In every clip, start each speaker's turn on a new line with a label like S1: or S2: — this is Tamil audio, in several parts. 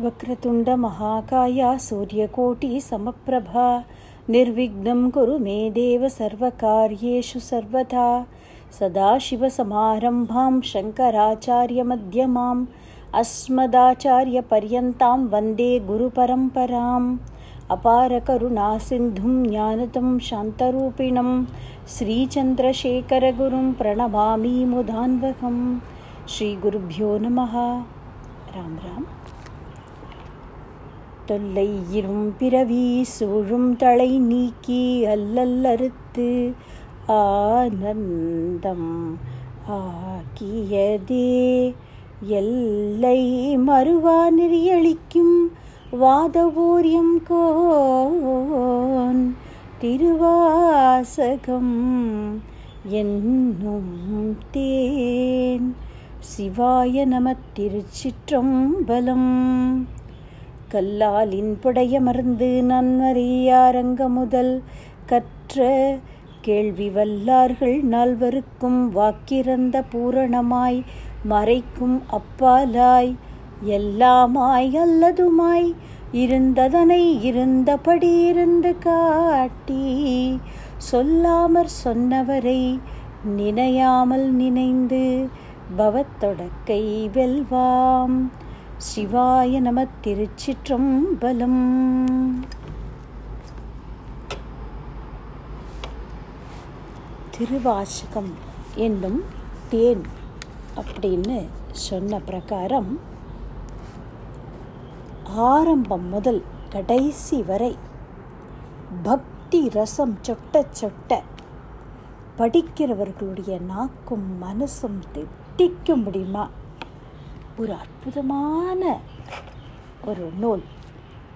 S1: वक्रतुण्डमहाकाया सूर्यकोटिसमप्रभा निर्विघ्नं कुरु मे देव सर्वकार्येषु सर्वथा सदाशिवसमारम्भां शङ्कराचार्यमध्यमाम् अस्मदाचार्यपर्यन्तां वन्दे गुरुपरम्पराम् अपारकरुणासिन्धुं ज्ञानतं शान्तरूपिणं श्रीचन्द्रशेखरगुरुं प्रणमामि मुदान्वकं श्रीगुरुभ्यो नमः राम राम தொல்லை இரும் பிறவி சூழும் தலை நீக்கி அல்லல்லறுத்து ஆனந்தம் ஆக்கியதே எல்லை மறுவா நெறியளிக்கும் வாதவோரியம் கோன் திருவாசகம் என்னும் தேன் சிவாய நம திருச்சிற்றம்பலம் கல்லாலின் மருந்து நன்மறியாரங்க முதல் கற்ற கேள்வி வல்லார்கள் நால்வருக்கும் வாக்கிறந்த பூரணமாய் மறைக்கும் அப்பாலாய் எல்லாமாய் அல்லதுமாய் இருந்ததனை இருந்தபடி இருந்து காட்டி சொல்லாமற் சொன்னவரை நினையாமல் நினைந்து பவத்தொடக்கை வெல்வாம் சிவாய நம திருச்சிற்றம்பலம் திருவாசகம் என்னும் தேன் அப்படின்னு சொன்ன பிரகாரம் ஆரம்பம் முதல் கடைசி வரை பக்தி ரசம் சொட்ட சொட்ட படிக்கிறவர்களுடைய நாக்கும் மனசும் முடியுமா ஒரு அற்புதமான ஒரு நூல்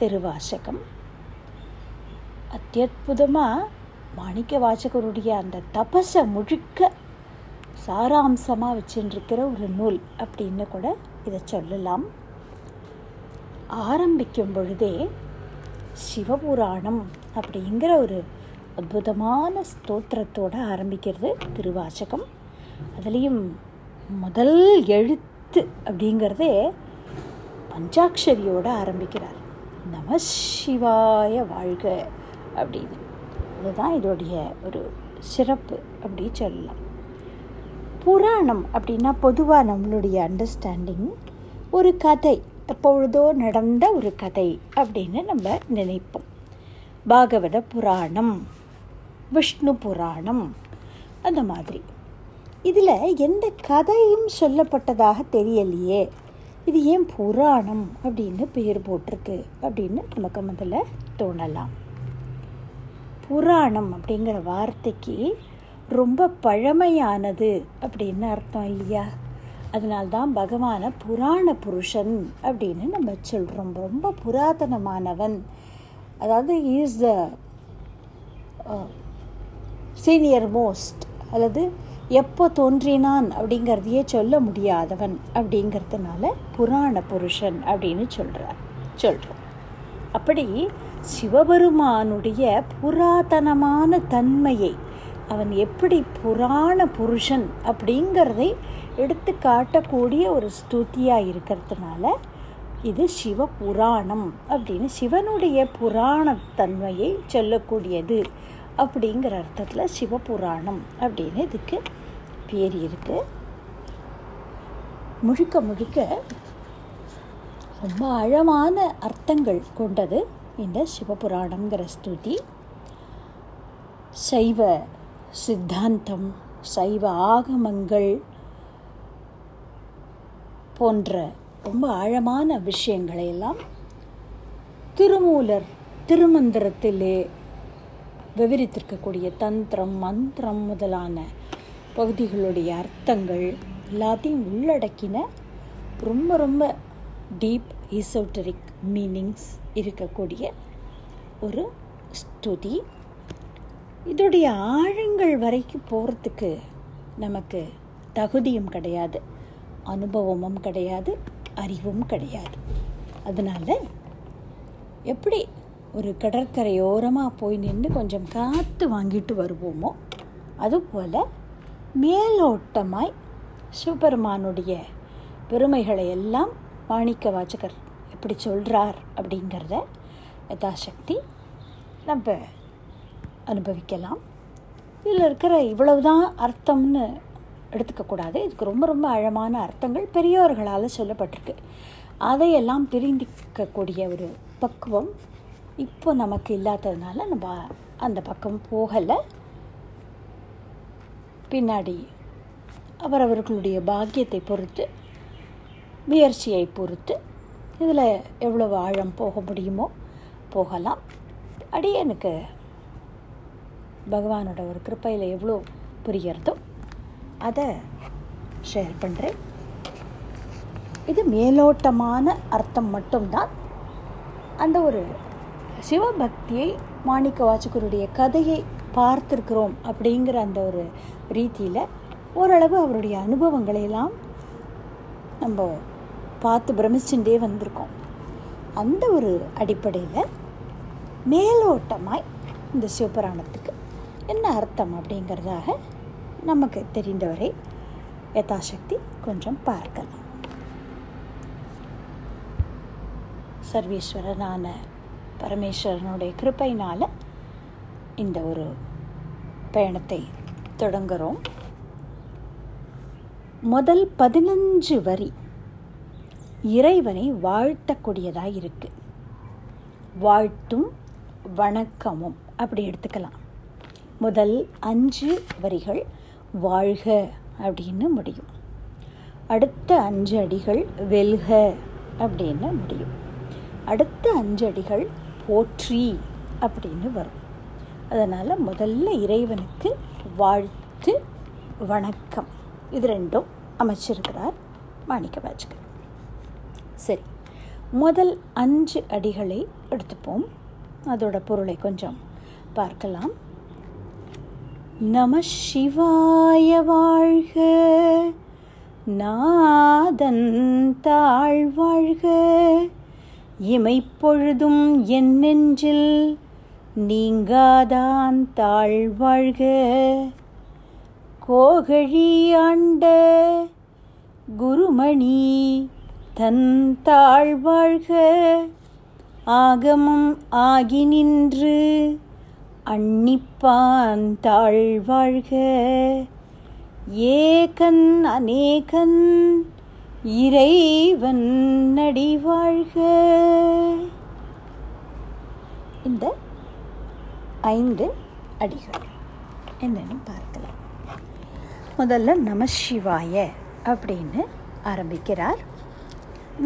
S1: திருவாசகம் அத்தியுதமாக மாணிக்க வாசகருடைய அந்த தபசை முழுக்க சாராம்சமாக வச்சுருக்கிற ஒரு நூல் அப்படின்னு கூட இதை சொல்லலாம் ஆரம்பிக்கும் பொழுதே சிவபுராணம் அப்படிங்கிற ஒரு அற்புதமான ஸ்தோத்திரத்தோடு ஆரம்பிக்கிறது திருவாசகம் அதுலேயும் முதல் எழுத்து எழுத்து அப்படிங்கிறதே பஞ்சாட்சரியோடு ஆரம்பிக்கிறார் நம சிவாய வாழ்க அப்படின்னு அதுதான் இதோடைய ஒரு சிறப்பு அப்படி சொல்லலாம் புராணம் அப்படின்னா பொதுவாக நம்மளுடைய அண்டர்ஸ்டாண்டிங் ஒரு கதை எப்பொழுதோ நடந்த ஒரு கதை அப்படின்னு நம்ம நினைப்போம் பாகவத புராணம் விஷ்ணு புராணம் அந்த மாதிரி இதில் எந்த கதையும் சொல்லப்பட்டதாக தெரியலையே இது ஏன் புராணம் அப்படின்னு பேர் போட்டிருக்கு அப்படின்னு நமக்கு முதல்ல தோணலாம் புராணம் அப்படிங்கிற வார்த்தைக்கு ரொம்ப பழமையானது அப்படின்னு அர்த்தம் இல்லையா அதனால்தான் பகவானை புராண புருஷன் அப்படின்னு நம்ம சொல்கிறோம் ரொம்ப புராதனமானவன் அதாவது இஸ் த சீனியர் மோஸ்ட் அல்லது எப்போ தோன்றினான் அப்படிங்கிறதையே சொல்ல முடியாதவன் அப்படிங்கிறதுனால புராண புருஷன் அப்படின்னு சொல்கிறார் சொல்கிறோம் அப்படி சிவபெருமானுடைய புராதனமான தன்மையை அவன் எப்படி புராண புருஷன் அப்படிங்கிறதை எடுத்து காட்டக்கூடிய ஒரு ஸ்துதியாக இருக்கிறதுனால இது சிவ புராணம் அப்படின்னு சிவனுடைய புராணத்தன்மையை சொல்லக்கூடியது அப்படிங்கிற அர்த்தத்தில் சிவபுராணம் அப்படின்னு இதுக்கு பேர் இருக்குது முழுக்க முழுக்க ரொம்ப ஆழமான அர்த்தங்கள் கொண்டது இந்த சிவபுராணங்கிற ஸ்துதி சைவ சித்தாந்தம் சைவ ஆகமங்கள் போன்ற ரொம்ப ஆழமான விஷயங்களையெல்லாம் திருமூலர் திருமந்திரத்திலே விவரித்திருக்கக்கூடிய தந்திரம் மந்திரம் முதலான பகுதிகளுடைய அர்த்தங்கள் எல்லாத்தையும் உள்ளடக்கின ரொம்ப ரொம்ப டீப் இசோட்டரிக் மீனிங்ஸ் இருக்கக்கூடிய ஒரு ஸ்துதி இதோடைய ஆழங்கள் வரைக்கும் போகிறதுக்கு நமக்கு தகுதியும் கிடையாது அனுபவமும் கிடையாது அறிவும் கிடையாது அதனால் எப்படி ஒரு கடற்கரையோரமாக போய் நின்று கொஞ்சம் காற்று வாங்கிட்டு வருவோமோ அதுபோல் மேலோட்டமாய் சூப்பர்மானுடைய பெருமைகளை எல்லாம் மாணிக்க வாச்சகர் எப்படி சொல்கிறார் அப்படிங்கிறத யதாசக்தி நம்ம அனுபவிக்கலாம் இதில் இருக்கிற இவ்வளவுதான் அர்த்தம்னு எடுத்துக்கக்கூடாது இதுக்கு ரொம்ப ரொம்ப அழமான அர்த்தங்கள் பெரியோர்களால் சொல்லப்பட்டிருக்கு அதையெல்லாம் தெரிந்திக்கக்கூடிய ஒரு பக்குவம் இப்போ நமக்கு இல்லாததுனால நம்ம அந்த பக்கம் போகலை பின்னாடி அவர் அவர்களுடைய பாக்கியத்தை பொறுத்து முயற்சியை பொறுத்து இதில் எவ்வளவு ஆழம் போக முடியுமோ போகலாம் அடியனுக்கு பகவானோட ஒரு கிருப்பையில் எவ்வளோ புரிகிறதோ அதை ஷேர் பண்ணுறேன் இது மேலோட்டமான அர்த்தம் மட்டும்தான் அந்த ஒரு சிவபக்தியை மாணிக்க வாசகருடைய கதையை பார்த்துருக்குறோம் அப்படிங்கிற அந்த ஒரு ரீதியில் ஓரளவு அவருடைய அனுபவங்களையெல்லாம் நம்ம பார்த்து பிரமிச்சுட்டே வந்திருக்கோம் அந்த ஒரு அடிப்படையில் மேலோட்டமாய் இந்த சிவபுராணத்துக்கு என்ன அர்த்தம் அப்படிங்கிறதாக நமக்கு தெரிந்தவரை யதாசக்தி கொஞ்சம் பார்க்கலாம் சர்வேஸ்வரனான பரமேஸ்வரனுடைய கிருப்பையினால் இந்த ஒரு பயணத்தை தொடங்குகிறோம் முதல் பதினஞ்சு வரி இறைவனை வாழ்த்தக்கூடியதாக இருக்குது வாழ்த்தும் வணக்கமும் அப்படி எடுத்துக்கலாம் முதல் அஞ்சு வரிகள் வாழ்க அப்படின்னு முடியும் அடுத்த அஞ்சு அடிகள் வெல்க அப்படின்னு முடியும் அடுத்த அஞ்சு அடிகள் போற்றி அப்படின்னு வரும் அதனால் முதல்ல இறைவனுக்கு வாழ்த்து வணக்கம் இது ரெண்டும் அமைச்சிருக்கிறார் மாணிக்க பாஜக சரி முதல் அஞ்சு அடிகளை எடுத்துப்போம் அதோட பொருளை கொஞ்சம் பார்க்கலாம் நம சிவாய வாழ்க நாதன் தாழ்வாழ்க இமைப்பொழுதும் என்னென்றில் நீங்காதான் தாழ்வாழ்க கோகழி ஆண்ட குருமணி தன் தாழ்வாழ்க ஆகமம் ஆகி நின்று அன்னிப்பான் தாழ்வாழ்க ஏகன் அநேகன் இறைவன் நடிவாழ்க வாழ்க இந்த ஐந்து அடிகள் என்னன்னு பார்க்கலாம் முதல்ல நம சிவாய அப்படின்னு ஆரம்பிக்கிறார்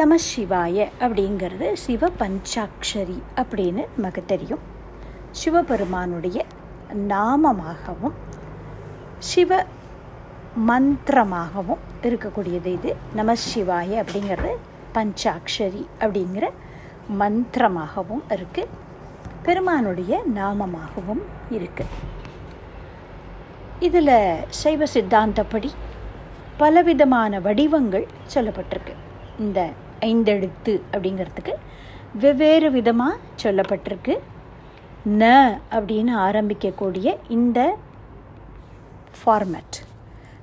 S1: நம சிவாய அப்படிங்கிறது சிவ பஞ்சாட்சரி அப்படின்னு நமக்கு தெரியும் சிவபெருமானுடைய நாமமாகவும் சிவ மந்திரமாகவும் இருக்கக்கூடியது இது நம சிவாய அப்படிங்கிறது பஞ்சாட்சரி அப்படிங்கிற மந்திரமாகவும் இருக்குது பெருமானுடைய நாமமாகவும் இருக்குது இதில் சைவ சித்தாந்தப்படி பலவிதமான வடிவங்கள் சொல்லப்பட்டிருக்கு இந்த ஐந்தெழுத்து அப்படிங்கிறதுக்கு வெவ்வேறு விதமாக சொல்லப்பட்டிருக்கு ந அப்படின்னு ஆரம்பிக்கக்கூடிய இந்த ஃபார்மேட்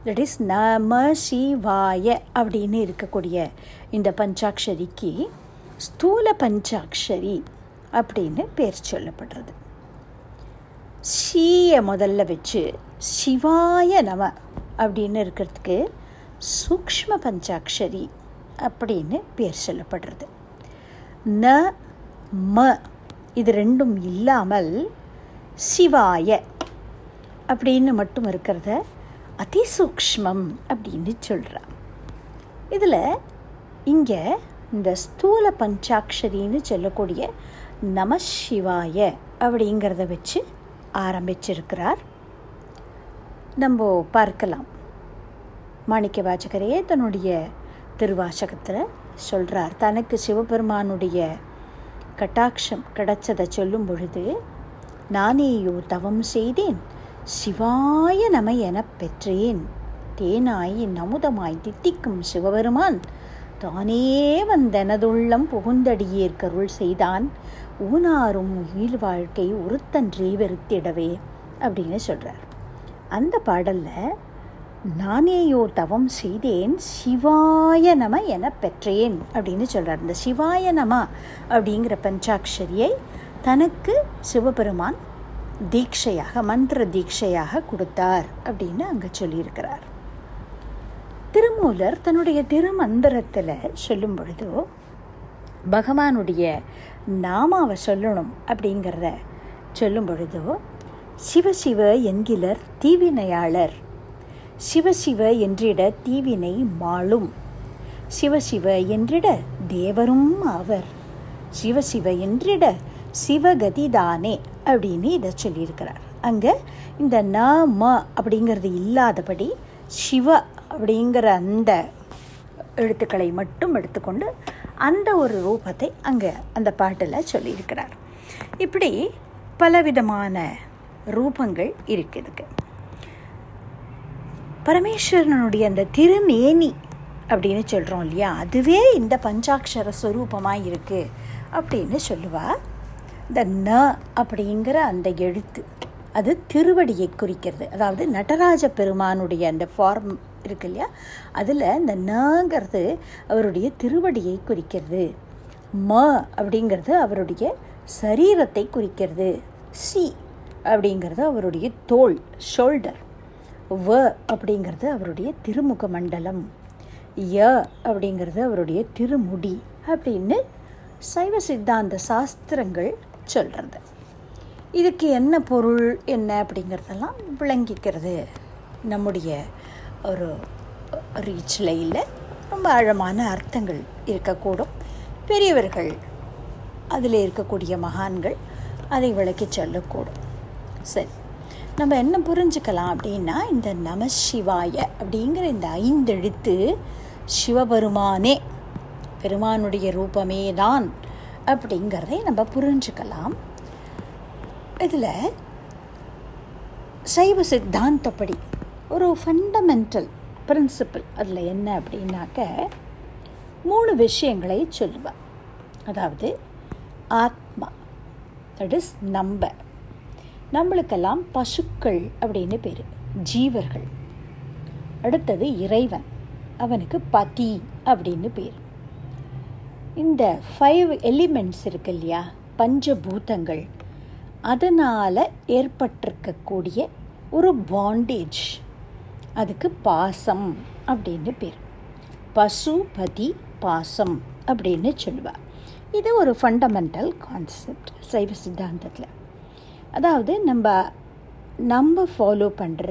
S1: தட் இஸ் நம சிவாய அப்படின்னு இருக்கக்கூடிய இந்த பஞ்சாட்சரிக்கு ஸ்தூல பஞ்சாட்சரி அப்படின்னு பேர் சொல்லப்படுறது ஷீயை முதல்ல வச்சு சிவாய நம அப்படின்னு இருக்கிறதுக்கு சூக்ம பஞ்சாட்சரி அப்படின்னு பேர் சொல்லப்படுறது ந ம இது ரெண்டும் இல்லாமல் சிவாய அப்படின்னு மட்டும் இருக்கிறத அதிசூக்மம் அப்படின்னு சொல்கிறான் இதில் இங்கே இந்த ஸ்தூல பஞ்சாட்சரின்னு சொல்லக்கூடிய நம சிவாய அப்படிங்கிறத வச்சு ஆரம்பிச்சிருக்கிறார் நம்ம பார்க்கலாம் மாணிக்க வாச்சகரையே தன்னுடைய திருவாசகத்தில் சொல்கிறார் தனக்கு சிவபெருமானுடைய கட்டாட்சம் கிடைச்சதை சொல்லும் பொழுது நானேயோ தவம் செய்தேன் சிவாய நம எனப் பெற்றேன் தேனாய் நமுதமாய் தித்திக்கும் சிவபெருமான் தானே வந்தனதுள்ளம் புகுந்தடியேற்கருள் செய்தான் ஊனாரும் உயிர் வாழ்க்கை ஒருத்தன்றே வெறுத்திடவே அப்படின்னு சொல்கிறார் அந்த பாடலில் நானேயோ தவம் செய்தேன் சிவாய நம என பெற்றேன் அப்படின்னு சொல்கிறார் இந்த சிவாய நம அப்படிங்கிற பஞ்சாட்சரியை தனக்கு சிவபெருமான் தீட்சையாக மந்திர தீட்சையாக கொடுத்தார் அப்படின்னு அங்கே சொல்லியிருக்கிறார் திருமூலர் தன்னுடைய திருமந்திரத்தில் சொல்லும் பொழுது பகவானுடைய நாமாவை சொல்லணும் அப்படிங்கிறத சொல்லும் பொழுது சிவசிவ என்கிலர் தீவினையாளர் சிவசிவ என்றிட தீவினை மாளும் சிவசிவ என்றிட தேவரும் ஆவர் சிவசிவ என்றிட சிவகதிதானே அப்படின்னு இதை சொல்லியிருக்கிறார் அங்கே இந்த ந ம அப்படிங்கிறது இல்லாதபடி சிவ அப்படிங்கிற அந்த எழுத்துக்களை மட்டும் எடுத்துக்கொண்டு அந்த ஒரு ரூபத்தை அங்கே அந்த பாட்டில் சொல்லியிருக்கிறார் இப்படி பலவிதமான ரூபங்கள் இருக்குதுக்கு பரமேஸ்வரனுடைய அந்த திருமேனி அப்படின்னு சொல்கிறோம் இல்லையா அதுவே இந்த பஞ்சாட்சர ஸ்வரூபமாக இருக்குது அப்படின்னு சொல்லுவாள் இந்த ந அப்படிங்கிற அந்த எழுத்து அது திருவடியை குறிக்கிறது அதாவது நடராஜ பெருமானுடைய அந்த ஃபார்ம் இருக்கு இல்லையா அதில் இந்த நங்கிறது அவருடைய திருவடியை குறிக்கிறது ம அப்படிங்கிறது அவருடைய சரீரத்தை குறிக்கிறது சி அப்படிங்கிறது அவருடைய தோல் ஷோல்டர் வ அப்படிங்கிறது அவருடைய திருமுக மண்டலம் ய அப்படிங்கிறது அவருடைய திருமுடி அப்படின்னு சைவ சித்தாந்த சாஸ்திரங்கள் சொல்கிறது இதுக்கு என்ன பொருள் என்ன அப்படிங்கிறதெல்லாம் விளங்கிக்கிறது நம்முடைய ஒரு ரீச்சிலையில் ரொம்ப ஆழமான அர்த்தங்கள் இருக்கக்கூடும் பெரியவர்கள் அதில் இருக்கக்கூடிய மகான்கள் அதை விளக்கி சொல்லக்கூடும் சரி நம்ம என்ன புரிஞ்சுக்கலாம் அப்படின்னா இந்த நம சிவாய அப்படிங்கிற இந்த ஐந்தெழுத்து சிவபெருமானே பெருமானுடைய ரூபமே தான் அப்படிங்கிறதை நம்ம புரிஞ்சுக்கலாம் இதில் சைவ சித்தாந்தப்படி ஒரு ஃபண்டமெண்டல் பிரின்சிபிள் அதில் என்ன அப்படின்னாக்க மூணு விஷயங்களை சொல்லுவேன் அதாவது ஆத்மா தட் இஸ் நம்ம நம்மளுக்கெல்லாம் பசுக்கள் அப்படின்னு பேர் ஜீவர்கள் அடுத்தது இறைவன் அவனுக்கு பதி அப்படின்னு பேர் இந்த ஃபைவ் எலிமெண்ட்ஸ் இருக்கு இல்லையா பஞ்சபூதங்கள் அதனால் ஏற்பட்டிருக்கக்கூடிய ஒரு பாண்டேஜ் அதுக்கு பாசம் அப்படின்னு பேர் பசுபதி பாசம் அப்படின்னு சொல்லுவார் இது ஒரு ஃபண்டமெண்டல் கான்செப்ட் சைவ சித்தாந்தத்தில் அதாவது நம்ம நம்ம ஃபாலோ பண்ணுற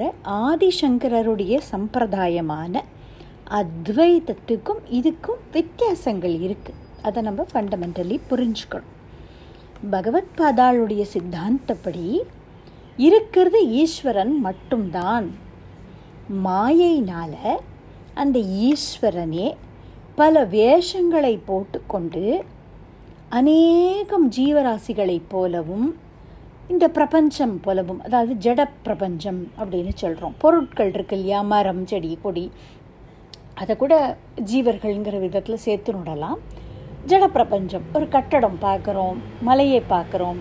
S1: ஆதிசங்கரருடைய சம்பிரதாயமான அத்வைதத்துக்கும் இதுக்கும் வித்தியாசங்கள் இருக்குது அதை நம்ம ஃபண்டமெண்டலி புரிஞ்சுக்கணும் பகவத் பாதாளுடைய சித்தாந்தப்படி இருக்கிறது ஈஸ்வரன் மட்டும்தான் மாயைனால் அந்த ஈஸ்வரனே பல வேஷங்களை போட்டுக்கொண்டு அநேகம் ஜீவராசிகளைப் போலவும் இந்த பிரபஞ்சம் போலவும் அதாவது ஜட பிரபஞ்சம் அப்படின்னு சொல்கிறோம் பொருட்கள் இருக்கு இல்லையா மரம் செடி கொடி அதை கூட ஜீவர்கள்ங்கிற விதத்தில் சேர்த்து நடலாம் ஜடப்பிரபஞ்சம் ஒரு கட்டடம் பார்க்குறோம் மலையை பார்க்குறோம்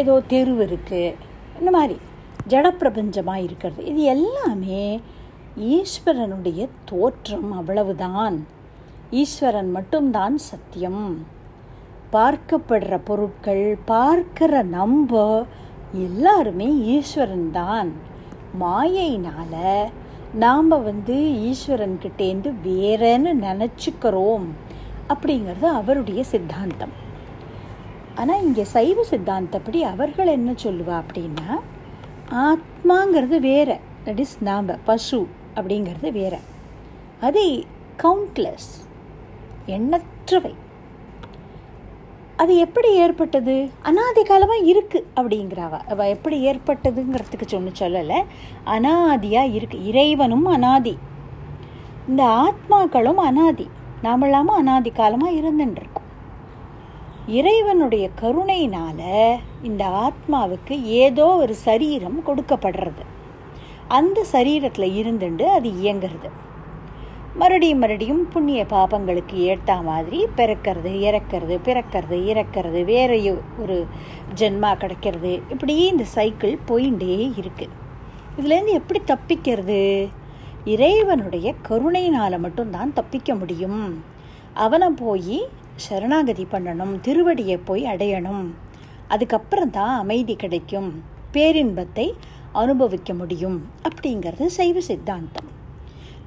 S1: ஏதோ தெரு இருக்குது இந்த மாதிரி ஜடப்பிரபஞ்சமாக இருக்கிறது இது எல்லாமே ஈஸ்வரனுடைய தோற்றம் அவ்வளவுதான் ஈஸ்வரன் மட்டும்தான் சத்தியம் பார்க்கப்படுற பொருட்கள் பார்க்கிற நம்ப எல்லாருமே ஈஸ்வரன் தான் மாயினால் நாம் வந்து ஈஸ்வரன்கிட்டேருந்து வேறேன்னு நினச்சிக்கிறோம் அப்படிங்கிறது அவருடைய சித்தாந்தம் ஆனால் இங்கே சைவ சித்தாந்தப்படி அவர்கள் என்ன சொல்லுவா அப்படின்னா ஆத்மாங்கிறது வேற தட் இஸ் நாம் பசு அப்படிங்கிறது வேற அது கவுண்ட்லெஸ் எண்ணற்றவை அது எப்படி ஏற்பட்டது அனாதி காலமாக இருக்குது அப்படிங்கிறாவ அவள் எப்படி ஏற்பட்டதுங்கிறதுக்கு சொன்ன சொல்லலை அனாதியாக இருக்குது இறைவனும் அனாதி இந்த ஆத்மாக்களும் அனாதி இல்லாமல் அனாதி காலமாக இருக்கோம் இறைவனுடைய கருணையினால இந்த ஆத்மாவுக்கு ஏதோ ஒரு சரீரம் கொடுக்கப்படுறது அந்த சரீரத்தில் இருந்துண்டு அது இயங்குறது மறுபடியும் மறுபடியும் புண்ணிய பாபங்களுக்கு ஏற்ற மாதிரி பிறக்கிறது இறக்கிறது பிறக்கிறது இறக்கிறது வேற ஒரு ஜென்மா கிடைக்கிறது இப்படியே இந்த சைக்கிள் போயிட்டே இருக்குது இதுலேருந்து எப்படி தப்பிக்கிறது இறைவனுடைய கருணையினால் மட்டும்தான் தப்பிக்க முடியும் அவனை போய் சரணாகதி பண்ணணும் திருவடியை போய் அடையணும் அதுக்கப்புறம் தான் அமைதி கிடைக்கும் பேரின்பத்தை அனுபவிக்க முடியும் அப்படிங்கிறது சைவ சித்தாந்தம்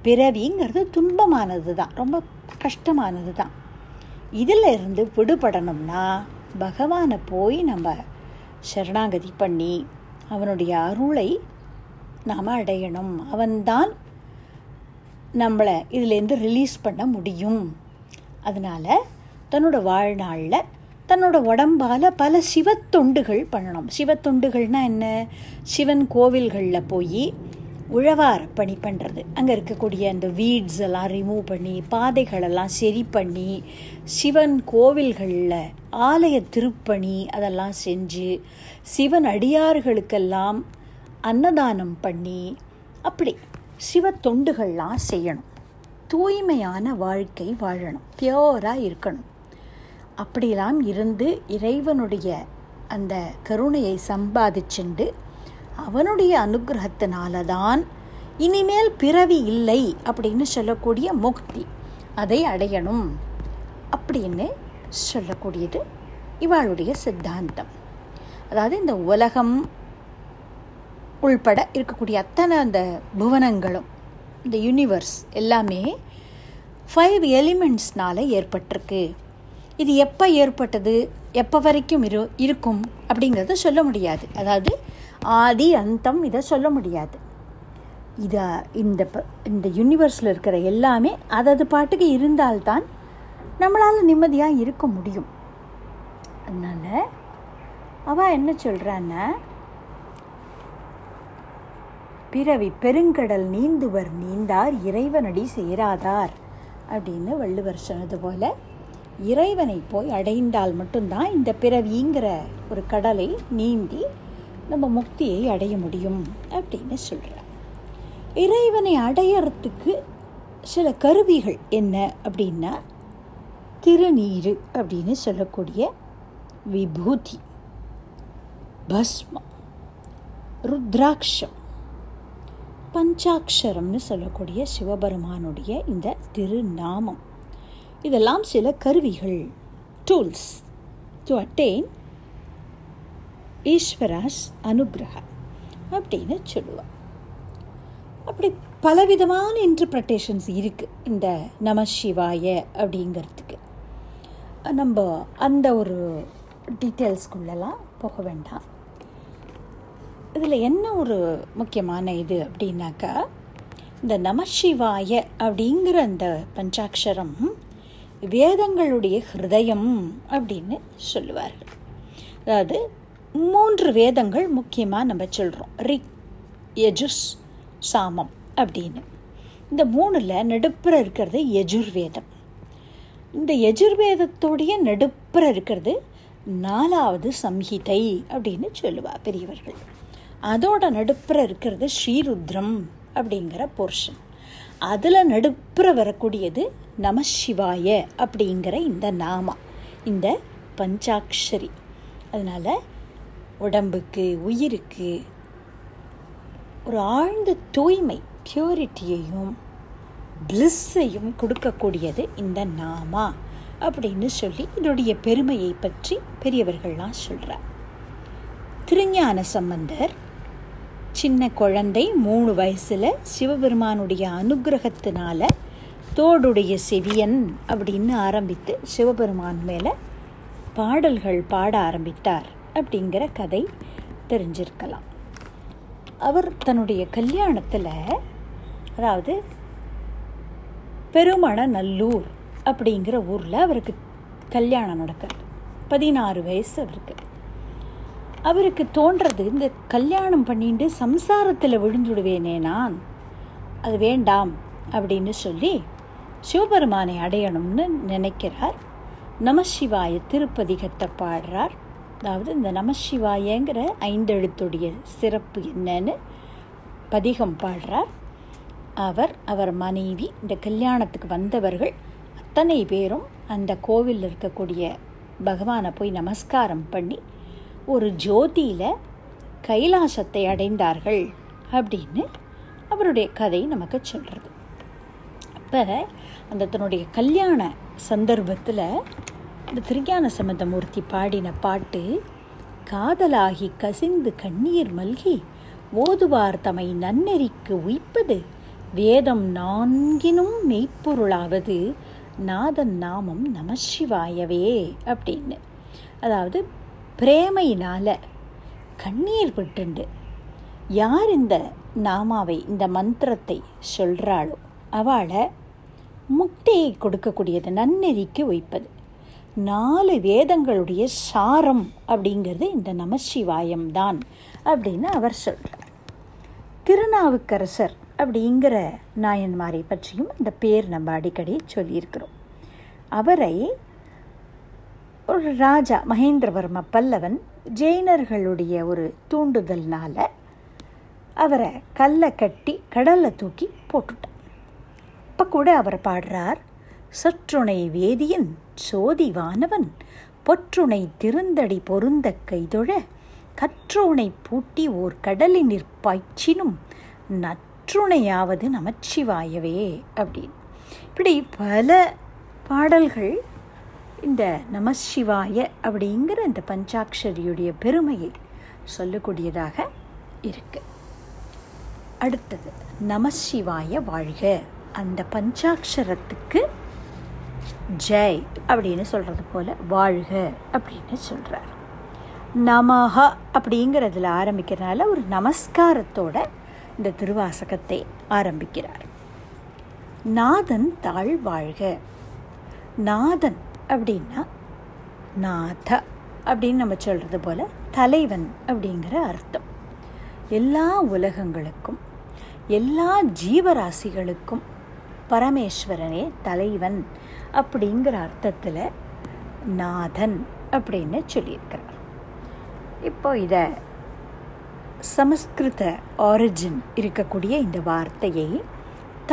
S1: பிறவிங்கிறது துன்பமானது தான் ரொம்ப கஷ்டமானது தான் இதில் இருந்து விடுபடணும்னா பகவானை போய் நம்ம சரணாகதி பண்ணி அவனுடைய அருளை நாம் அடையணும் அவன்தான் நம்மளை இதுலேருந்து ரிலீஸ் பண்ண முடியும் அதனால் தன்னோட வாழ்நாளில் தன்னோட உடம்பால் பல சிவத்தொண்டுகள் பண்ணணும் சிவத்தொண்டுகள்னால் என்ன சிவன் கோவில்களில் போய் உழவார் பணி பண்ணுறது அங்கே இருக்கக்கூடிய அந்த வீட்ஸ் எல்லாம் ரிமூவ் பண்ணி பாதைகளெல்லாம் சரி பண்ணி சிவன் கோவில்களில் ஆலய திருப்பணி அதெல்லாம் செஞ்சு சிவன் அடியார்களுக்கெல்லாம் அன்னதானம் பண்ணி அப்படி சிவ தொண்டுகள்லாம் செய்யணும் தூய்மையான வாழ்க்கை வாழணும் பியோராக இருக்கணும் அப்படிலாம் இருந்து இறைவனுடைய அந்த கருணையை சம்பாதிச்சுண்டு அவனுடைய அனுகிரகத்தினால தான் இனிமேல் பிறவி இல்லை அப்படின்னு சொல்லக்கூடிய முக்தி அதை அடையணும் அப்படின்னு சொல்லக்கூடியது இவாளுடைய சித்தாந்தம் அதாவது இந்த உலகம் உள்பட இருக்கக்கூடிய அத்தனை அந்த புவனங்களும் இந்த யூனிவர்ஸ் எல்லாமே ஃபைவ் எலிமெண்ட்ஸ்னால் ஏற்பட்டிருக்கு இது எப்போ ஏற்பட்டது எப்போ வரைக்கும் இரு இருக்கும் அப்படிங்கிறத சொல்ல முடியாது அதாவது ஆதி அந்தம் இதை சொல்ல முடியாது இதை இந்த இந்த யூனிவர்ஸில் இருக்கிற எல்லாமே அதது பாட்டுக்கு இருந்தால்தான் நம்மளால் நிம்மதியாக இருக்க முடியும் அதனால் அவள் என்ன சொல்கிறான்னா பிறவி பெருங்கடல் நீந்துவர் நீந்தார் இறைவனடி சேராதார் அப்படின்னு வள்ளுவர் சொன்னது போல் இறைவனை போய் அடைந்தால் மட்டும்தான் இந்த பிறவிங்கிற ஒரு கடலை நீந்தி நம்ம முக்தியை அடைய முடியும் அப்படின்னு சொல்கிறார் இறைவனை அடையறதுக்கு சில கருவிகள் என்ன அப்படின்னா திருநீர் அப்படின்னு சொல்லக்கூடிய விபூதி பஸ்மம் ருத்ராட்சம் பஞ்சாட்சரம்னு சொல்லக்கூடிய சிவபெருமானுடைய இந்த திருநாமம் இதெல்லாம் சில கருவிகள் டூல்ஸ் டு அட்டைன் ஈஸ்வராஸ் அனுகிரக அப்படின்னு சொல்லுவாள் அப்படி பலவிதமான இன்டர்பிரட்டேஷன்ஸ் இருக்குது இந்த நம சிவாய அப்படிங்கிறதுக்கு நம்ம அந்த ஒரு டீட்டெயில்ஸ்குள்ளெல்லாம் போக வேண்டாம் இதில் என்ன ஒரு முக்கியமான இது அப்படின்னாக்கா இந்த நமசிவாய அப்படிங்கிற அந்த பஞ்சாட்சரம் வேதங்களுடைய ஹிருதயம் அப்படின்னு சொல்லுவார்கள் அதாவது மூன்று வேதங்கள் முக்கியமாக நம்ம சொல்கிறோம் ரிக் யஜுஸ் சாமம் அப்படின்னு இந்த மூணில் நடுப்புற இருக்கிறது யஜுர்வேதம் இந்த யஜுர்வேதத்துடைய நடுப்புற இருக்கிறது நாலாவது சம்ஹிதை அப்படின்னு சொல்லுவா பெரியவர்கள் அதோட நடுப்புற இருக்கிறது ஸ்ரீருத்ரம் அப்படிங்கிற போர்ஷன் அதில் நடுப்புற வரக்கூடியது நம சிவாய அப்படிங்கிற இந்த நாமா இந்த பஞ்சாட்சரி அதனால் உடம்புக்கு உயிருக்கு ஒரு ஆழ்ந்த தூய்மை பியூரிட்டியையும் ப்ளஸ்ஸையும் கொடுக்கக்கூடியது இந்த நாமா அப்படின்னு சொல்லி இதோடைய பெருமையை பற்றி பெரியவர்கள்லாம் சொல்கிறார் திருஞான சம்பந்தர் சின்ன குழந்தை மூணு வயசில் சிவபெருமானுடைய அனுகிரகத்தினால தோடுடைய செவியன் அப்படின்னு ஆரம்பித்து சிவபெருமான் மேலே பாடல்கள் பாட ஆரம்பித்தார் அப்படிங்கிற கதை தெரிஞ்சிருக்கலாம் அவர் தன்னுடைய கல்யாணத்தில் அதாவது பெருமண நல்லூர் அப்படிங்கிற ஊரில் அவருக்கு கல்யாணம் நடக்கிறது பதினாறு வயசு அவருக்கு அவருக்கு தோன்றது இந்த கல்யாணம் பண்ணிட்டு சம்சாரத்தில் விழுந்துடுவேனே நான் அது வேண்டாம் அப்படின்னு சொல்லி சிவபெருமானை அடையணும்னு நினைக்கிறார் நமசிவாய திருப்பதிகத்தை பாடுறார் அதாவது இந்த நமசிவாயங்கிற ஐந்தெழுத்துடைய சிறப்பு என்னன்னு பதிகம் பாடுறார் அவர் அவர் மனைவி இந்த கல்யாணத்துக்கு வந்தவர்கள் அத்தனை பேரும் அந்த கோவிலில் இருக்கக்கூடிய பகவானை போய் நமஸ்காரம் பண்ணி ஒரு ஜோதியில் கைலாசத்தை அடைந்தார்கள் அப்படின்னு அவருடைய கதை நமக்கு சொல்கிறது அப்போ அந்த தன்னுடைய கல்யாண சந்தர்ப்பத்தில் இந்த திருஞான சம்பந்தமூர்த்தி பாடின பாட்டு காதலாகி கசிந்து கண்ணீர் மல்கி ஓதுவார் தமை நன்னெறிக்கு உய்ப்பது வேதம் நான்கினும் மெய்ப்பொருளாவது நாதன் நாமம் நமசிவாயவே அப்படின்னு அதாவது பிரேமையினால் கண்ணீர் விட்டுண்டு யார் இந்த நாமாவை இந்த மந்திரத்தை சொல்கிறாளோ அவளை முக்தியை கொடுக்கக்கூடியது நன்னெறிக்கு வைப்பது நாலு வேதங்களுடைய சாரம் அப்படிங்கிறது இந்த நமசிவாயம்தான் அப்படின்னு அவர் சொல்கிறார் திருநாவுக்கரசர் அப்படிங்கிற நாயன்மாரை பற்றியும் இந்த பேர் நம்ம அடிக்கடி சொல்லியிருக்கிறோம் அவரை ஒரு ராஜா மகேந்திரவர்ம பல்லவன் ஜெயினர்களுடைய ஒரு தூண்டுதல்னால் அவரை கல்லை கட்டி கடலை தூக்கி போட்டுட்டான் அப்போ கூட அவர் பாடுறார் சற்றுணை வேதியின் சோதி வானவன் பொற்றுணை திருந்தடி பொருந்த கைதொழ கற்றுணை பூட்டி ஓர் கடலில் நிற்பாய்ச்சினும் நற்றுணையாவது நமச்சிவாயவே அப்படின்னு இப்படி பல பாடல்கள் இந்த நம சிவாய அப்படிங்கிற இந்த பஞ்சாட்சரியுடைய பெருமையை சொல்லக்கூடியதாக இருக்குது அடுத்தது நமசிவாய வாழ்க அந்த பஞ்சாட்சரத்துக்கு ஜெய் அப்படின்னு சொல்கிறது போல் வாழ்க அப்படின்னு சொல்கிறார் நமஹ அப்படிங்கிறதுல ஆரம்பிக்கிறனால ஒரு நமஸ்காரத்தோட இந்த திருவாசகத்தை ஆரம்பிக்கிறார் நாதன் தாழ் வாழ்க நாதன் அப்படின்னா நாத அப்படின்னு நம்ம சொல்கிறது போல் தலைவன் அப்படிங்கிற அர்த்தம் எல்லா உலகங்களுக்கும் எல்லா ஜீவராசிகளுக்கும் பரமேஸ்வரனே தலைவன் அப்படிங்கிற அர்த்தத்தில் நாதன் அப்படின்னு சொல்லியிருக்கிறார் இப்போ இதை சமஸ்கிருத ஆரிஜின் இருக்கக்கூடிய இந்த வார்த்தையை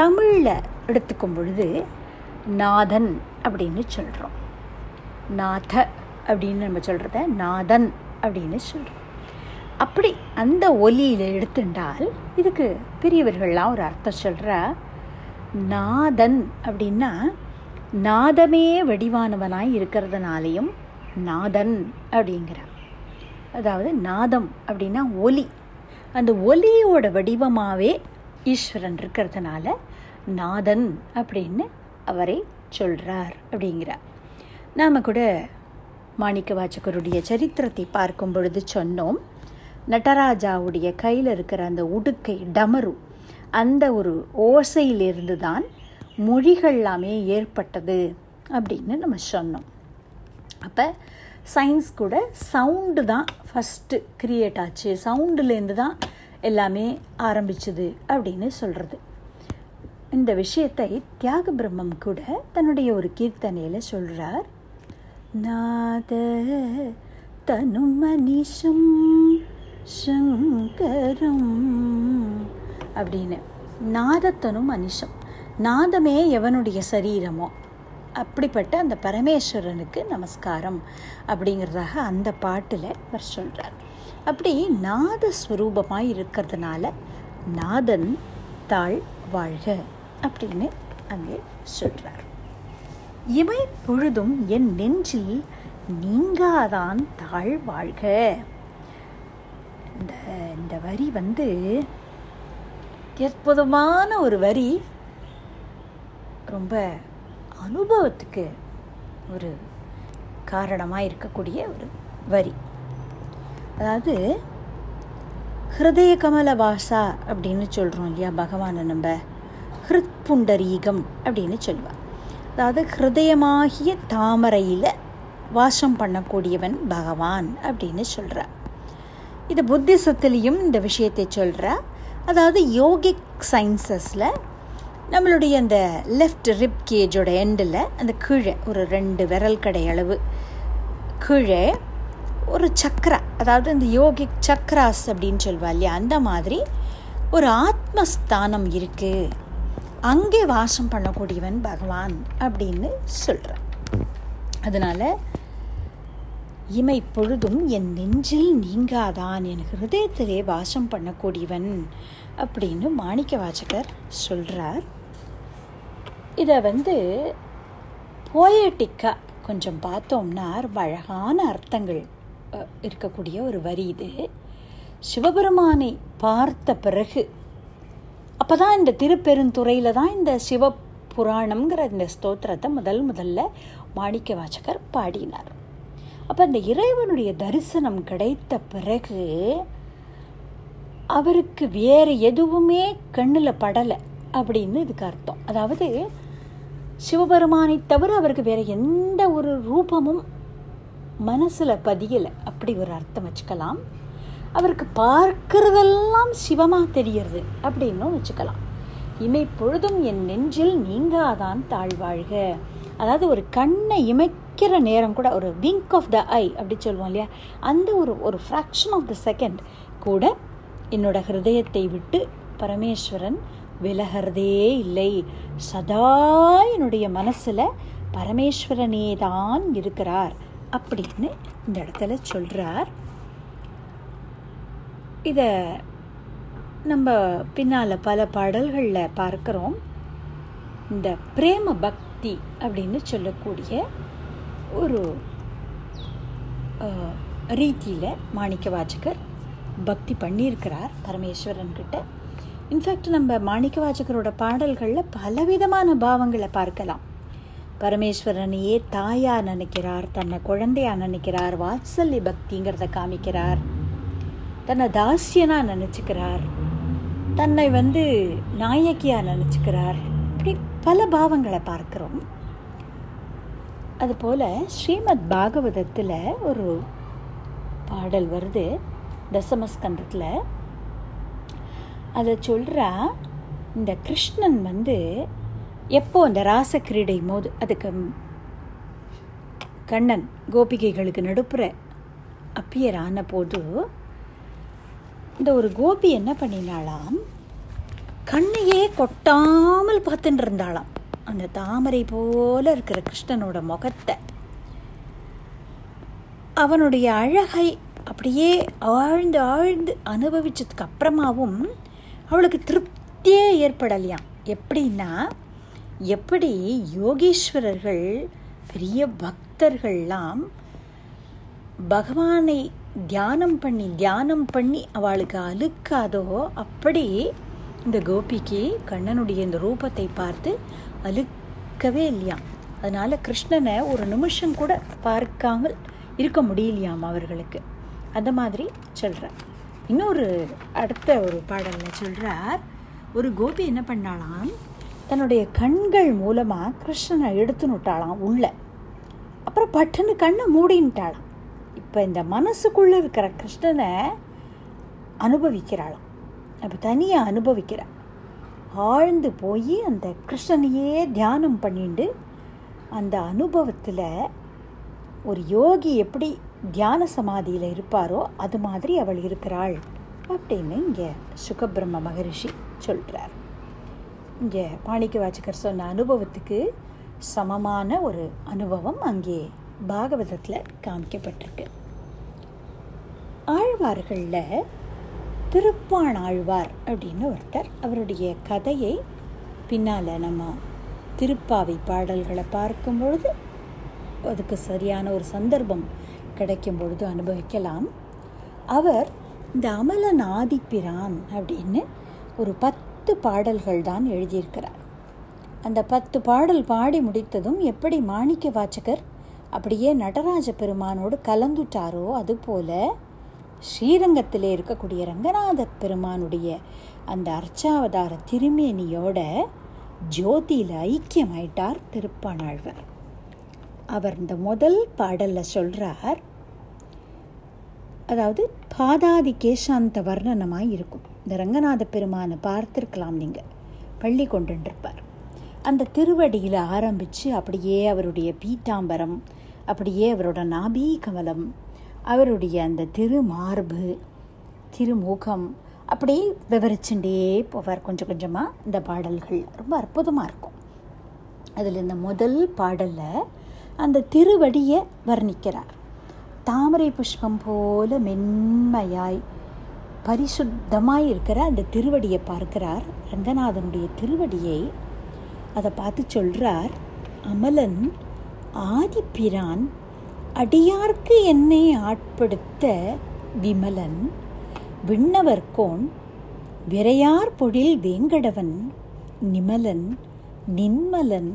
S1: தமிழில் எடுத்துக்கும் பொழுது நாதன் அப்படின்னு சொல்கிறோம் நாத அப்படின்னு நம்ம சொல்கிறத நாதன் அப்படின்னு சொல்கிறோம் அப்படி அந்த ஒலியில் எடுத்துட்டால் இதுக்கு பெரியவர்கள்லாம் ஒரு அர்த்தம் சொல்கிற நாதன் அப்படின்னா நாதமே வடிவானவனாய் இருக்கிறதுனாலையும் நாதன் அப்படிங்கிறார் அதாவது நாதம் அப்படின்னா ஒலி அந்த ஒலியோட வடிவமாகவே ஈஸ்வரன் இருக்கிறதுனால நாதன் அப்படின்னு அவரை சொல்கிறார் அப்படிங்கிறார் நாம் கூட மாணிக்க வாச்சகருடைய சரித்திரத்தை பார்க்கும் பொழுது சொன்னோம் நடராஜாவுடைய கையில் இருக்கிற அந்த உடுக்கை டமரு அந்த ஒரு ஓசையிலிருந்து தான் மொழிகள்லாமே ஏற்பட்டது அப்படின்னு நம்ம சொன்னோம் அப்போ சயின்ஸ் கூட சவுண்டு தான் ஃபஸ்ட்டு க்ரியேட் ஆச்சு சவுண்டுலேருந்து தான் எல்லாமே ஆரம்பிச்சுது அப்படின்னு சொல்கிறது இந்த விஷயத்தை தியாக பிரம்மம் கூட தன்னுடைய ஒரு கீர்த்தனையில் சொல்கிறார் நாத மனிஷம் சங்கரம் அப்படின்னு நாதத்தனும் அனிஷம் நாதமே எவனுடைய சரீரமோ அப்படிப்பட்ட அந்த பரமேஸ்வரனுக்கு நமஸ்காரம் அப்படிங்கிறதாக அந்த பாட்டில் அவர் சொல்கிறார் அப்படி நாத ஸ்வரூபமாக இருக்கிறதுனால நாதன் தாழ் வாழ்க அப்படின்னு அங்கே சொல்கிறார் இவை பொழுதும் என் நெஞ்சில் நீங்காதான் தாழ் வாழ்க இந்த இந்த வரி வந்து அற்புதமான ஒரு வரி ரொம்ப அனுபவத்துக்கு ஒரு காரணமாக இருக்கக்கூடிய ஒரு வரி அதாவது ஹிருதய கமல வாசா அப்படின்னு சொல்கிறோம் இல்லையா பகவானை நம்ம ஹிருத் புண்டரீகம் அப்படின்னு சொல்லுவார் அதாவது ஹிருதயமாகிய தாமரையில் வாசம் பண்ணக்கூடியவன் பகவான் அப்படின்னு சொல்கிறார் இது புத்திசத்துலேயும் இந்த விஷயத்தை சொல்கிற அதாவது யோகிக் சயின்சஸில் நம்மளுடைய அந்த லெஃப்ட் ரிப் கேஜோட எண்டில் அந்த கீழே ஒரு ரெண்டு விரல் கடை அளவு கீழே ஒரு சக்ரா அதாவது இந்த யோகிக் சக்ராஸ் அப்படின்னு சொல்வா இல்லையா அந்த மாதிரி ஒரு ஆத்மஸ்தானம் இருக்குது அங்கே வாசம் பண்ணக்கூடியவன் பகவான் அப்படின்னு சொல்கிறான் அதனால் இமை பொழுதும் என் நெஞ்சில் நீங்காதான் என் ஹிருதயத்திலே வாசம் பண்ணக்கூடியவன் அப்படின்னு மாணிக்க வாசகர் சொல்கிறார் இதை வந்து போயட்டிக்காக கொஞ்சம் பார்த்தோம்னா அழகான அர்த்தங்கள் இருக்கக்கூடிய ஒரு வரி இது சிவபெருமானை பார்த்த பிறகு அப்போ தான் இந்த திருப்பெருந்துறையில் தான் இந்த சிவ புராணம்ங்கிற இந்த ஸ்தோத்திரத்தை முதல் முதல்ல மாணிக்க வாச்சகர் பாடினார் அப்போ இந்த இறைவனுடைய தரிசனம் கிடைத்த பிறகு அவருக்கு வேறு எதுவுமே கண்ணில் படலை அப்படின்னு இதுக்கு அர்த்தம் அதாவது சிவபெருமானை தவிர அவருக்கு வேறு எந்த ஒரு ரூபமும் மனசில் பதியலை அப்படி ஒரு அர்த்தம் வச்சுக்கலாம் அவருக்கு பார்க்கிறதெல்லாம் சிவமாக தெரியறது அப்படின்னும் வச்சுக்கலாம் இமைப்பொழுதும் என் நெஞ்சில் நீங்காதான் தாழ்வாழ்க அதாவது ஒரு கண்ணை இமைக்கிற நேரம் கூட ஒரு விங்க் ஆஃப் த ஐ அப்படி சொல்லுவோம் இல்லையா அந்த ஒரு ஒரு ஃப்ராக்ஷன் ஆஃப் த செகண்ட் கூட என்னோட ஹிருதயத்தை விட்டு பரமேஸ்வரன் விலகிறதே இல்லை சதா என்னுடைய மனசில் பரமேஸ்வரனே தான் இருக்கிறார் அப்படின்னு இந்த இடத்துல சொல்கிறார் இதை நம்ம பின்னால் பல பாடல்களில் பார்க்குறோம் இந்த பிரேம பக்தி அப்படின்னு சொல்லக்கூடிய ஒரு ரீதியில் மாணிக்க வாஜகர் பக்தி பண்ணியிருக்கிறார் பரமேஸ்வரன்கிட்ட இன்ஃபேக்ட் நம்ம மாணிக்க வாஜகரோட பாடல்களில் பலவிதமான பாவங்களை பார்க்கலாம் பரமேஸ்வரனையே தாயாக நினைக்கிறார் தன்னை குழந்தையாக நினைக்கிறார் வாத்சல்ய பக்திங்கிறத காமிக்கிறார் தன்னை தாசியனாக நினச்சிக்கிறார் தன்னை வந்து நாயக்கியாக நினச்சிக்கிறார் இப்படி பல பாவங்களை பார்க்குறோம் அதுபோல் ஸ்ரீமத் பாகவதத்தில் ஒரு பாடல் வருது தசமஸ்கந்தத்தில் அதை சொல்கிறா இந்த கிருஷ்ணன் வந்து எப்போ அந்த ராச கிரீடை மோது அதுக்கு கண்ணன் கோபிகைகளுக்கு நடுப்புற அப்பியர் ஆன போது இந்த ஒரு கோபி என்ன பண்ணினாலாம் கண்ணையே கொட்டாமல் பார்த்துட்டு இருந்தாளாம் அந்த தாமரை போல இருக்கிற கிருஷ்ணனோட முகத்தை அவனுடைய அழகை அப்படியே ஆழ்ந்து ஆழ்ந்து அனுபவிச்சதுக்கு அப்புறமாவும் அவளுக்கு திருப்தியே ஏற்படலையாம் எப்படின்னா எப்படி யோகீஸ்வரர்கள் பெரிய பக்தர்கள்லாம் பகவானை தியானம் பண்ணி தியானம் பண்ணி அவளுக்கு அழுக்காதோ அப்படி இந்த கோபிக்கு கண்ணனுடைய இந்த ரூபத்தை பார்த்து அழுக்கவே இல்லையாம் அதனால் கிருஷ்ணனை ஒரு நிமிஷம் கூட பார்க்காமல் இருக்க முடியலையாம் அவர்களுக்கு அந்த மாதிரி சொல்கிறார் இன்னொரு அடுத்த ஒரு பாடலில் சொல்கிறார் ஒரு கோபி என்ன பண்ணாலாம் தன்னுடைய கண்கள் மூலமாக கிருஷ்ணனை எடுத்து நுட்டாளாம் உள்ள அப்புறம் பட்டுன்னு கண்ணை மூடின்ட்டாளாம் இப்போ இந்த மனசுக்குள்ளே இருக்கிற கிருஷ்ணனை அனுபவிக்கிறாளாம் அப்போ தனியாக அனுபவிக்கிறாள் ஆழ்ந்து போய் அந்த கிருஷ்ணனையே தியானம் பண்ணிட்டு அந்த அனுபவத்தில் ஒரு யோகி எப்படி தியான சமாதியில் இருப்பாரோ அது மாதிரி அவள் இருக்கிறாள் அப்படின்னு இங்கே சுகபிரம்ம மகரிஷி சொல்கிறார் இங்கே பாணிக்க வாச்சிக்கர் சொன்ன அனுபவத்துக்கு சமமான ஒரு அனுபவம் அங்கே பாகவதத்தில் காமிக்கப்பட்டிருக்கு ஆழ்வார்களில் திருப்பான் ஆழ்வார் அப்படின்னு ஒருத்தர் அவருடைய கதையை பின்னால் நம்ம திருப்பாவை பாடல்களை பார்க்கும் பொழுது அதுக்கு சரியான ஒரு சந்தர்ப்பம் கிடைக்கும் பொழுது அனுபவிக்கலாம் அவர் இந்த அமலன் ஆதிப்பிரான் அப்படின்னு ஒரு பத்து பாடல்கள் தான் எழுதியிருக்கிறார் அந்த பத்து பாடல் பாடி முடித்ததும் எப்படி மாணிக்க வாச்சகர் அப்படியே நடராஜ பெருமானோடு கலந்துட்டாரோ அதுபோல் ஸ்ரீரங்கத்தில் இருக்கக்கூடிய ரங்கநாத பெருமானுடைய அந்த அர்ச்சாவதார திருமேனியோட ஜோதியில் ஐக்கியமாயிட்டார் திருப்பாணாழ்வார் அவர் இந்த முதல் பாடலில் சொல்கிறார் அதாவது பாதாதி கேசாந்த வர்ணனமாக இருக்கும் இந்த ரங்கநாத பெருமானை பார்த்துருக்கலாம் நீங்கள் பள்ளி கொண்டுருப்பார் அந்த திருவடியில் ஆரம்பித்து அப்படியே அவருடைய பீட்டாம்பரம் அப்படியே அவரோட நாபி கமலம் அவருடைய அந்த திருமார்பு திருமுகம் அப்படி விவரிச்சுட்டே போவார் கொஞ்சம் கொஞ்சமாக இந்த பாடல்கள் ரொம்ப அற்புதமாக இருக்கும் அதில் இந்த முதல் பாடலில் அந்த திருவடியை வர்ணிக்கிறார் தாமரை புஷ்பம் போல மென்மையாய் பரிசுத்தமாய் இருக்கிற அந்த திருவடியை பார்க்கிறார் ரங்கநாதனுடைய திருவடியை அதை பார்த்து சொல்கிறார் அமலன் ஆதிப்பிரான் அடியார்க்கு என்னை ஆட்படுத்த விமலன் விண்ணவர்கோன் விரையார் பொழில் வேங்கடவன் நிமலன் நின்மலன்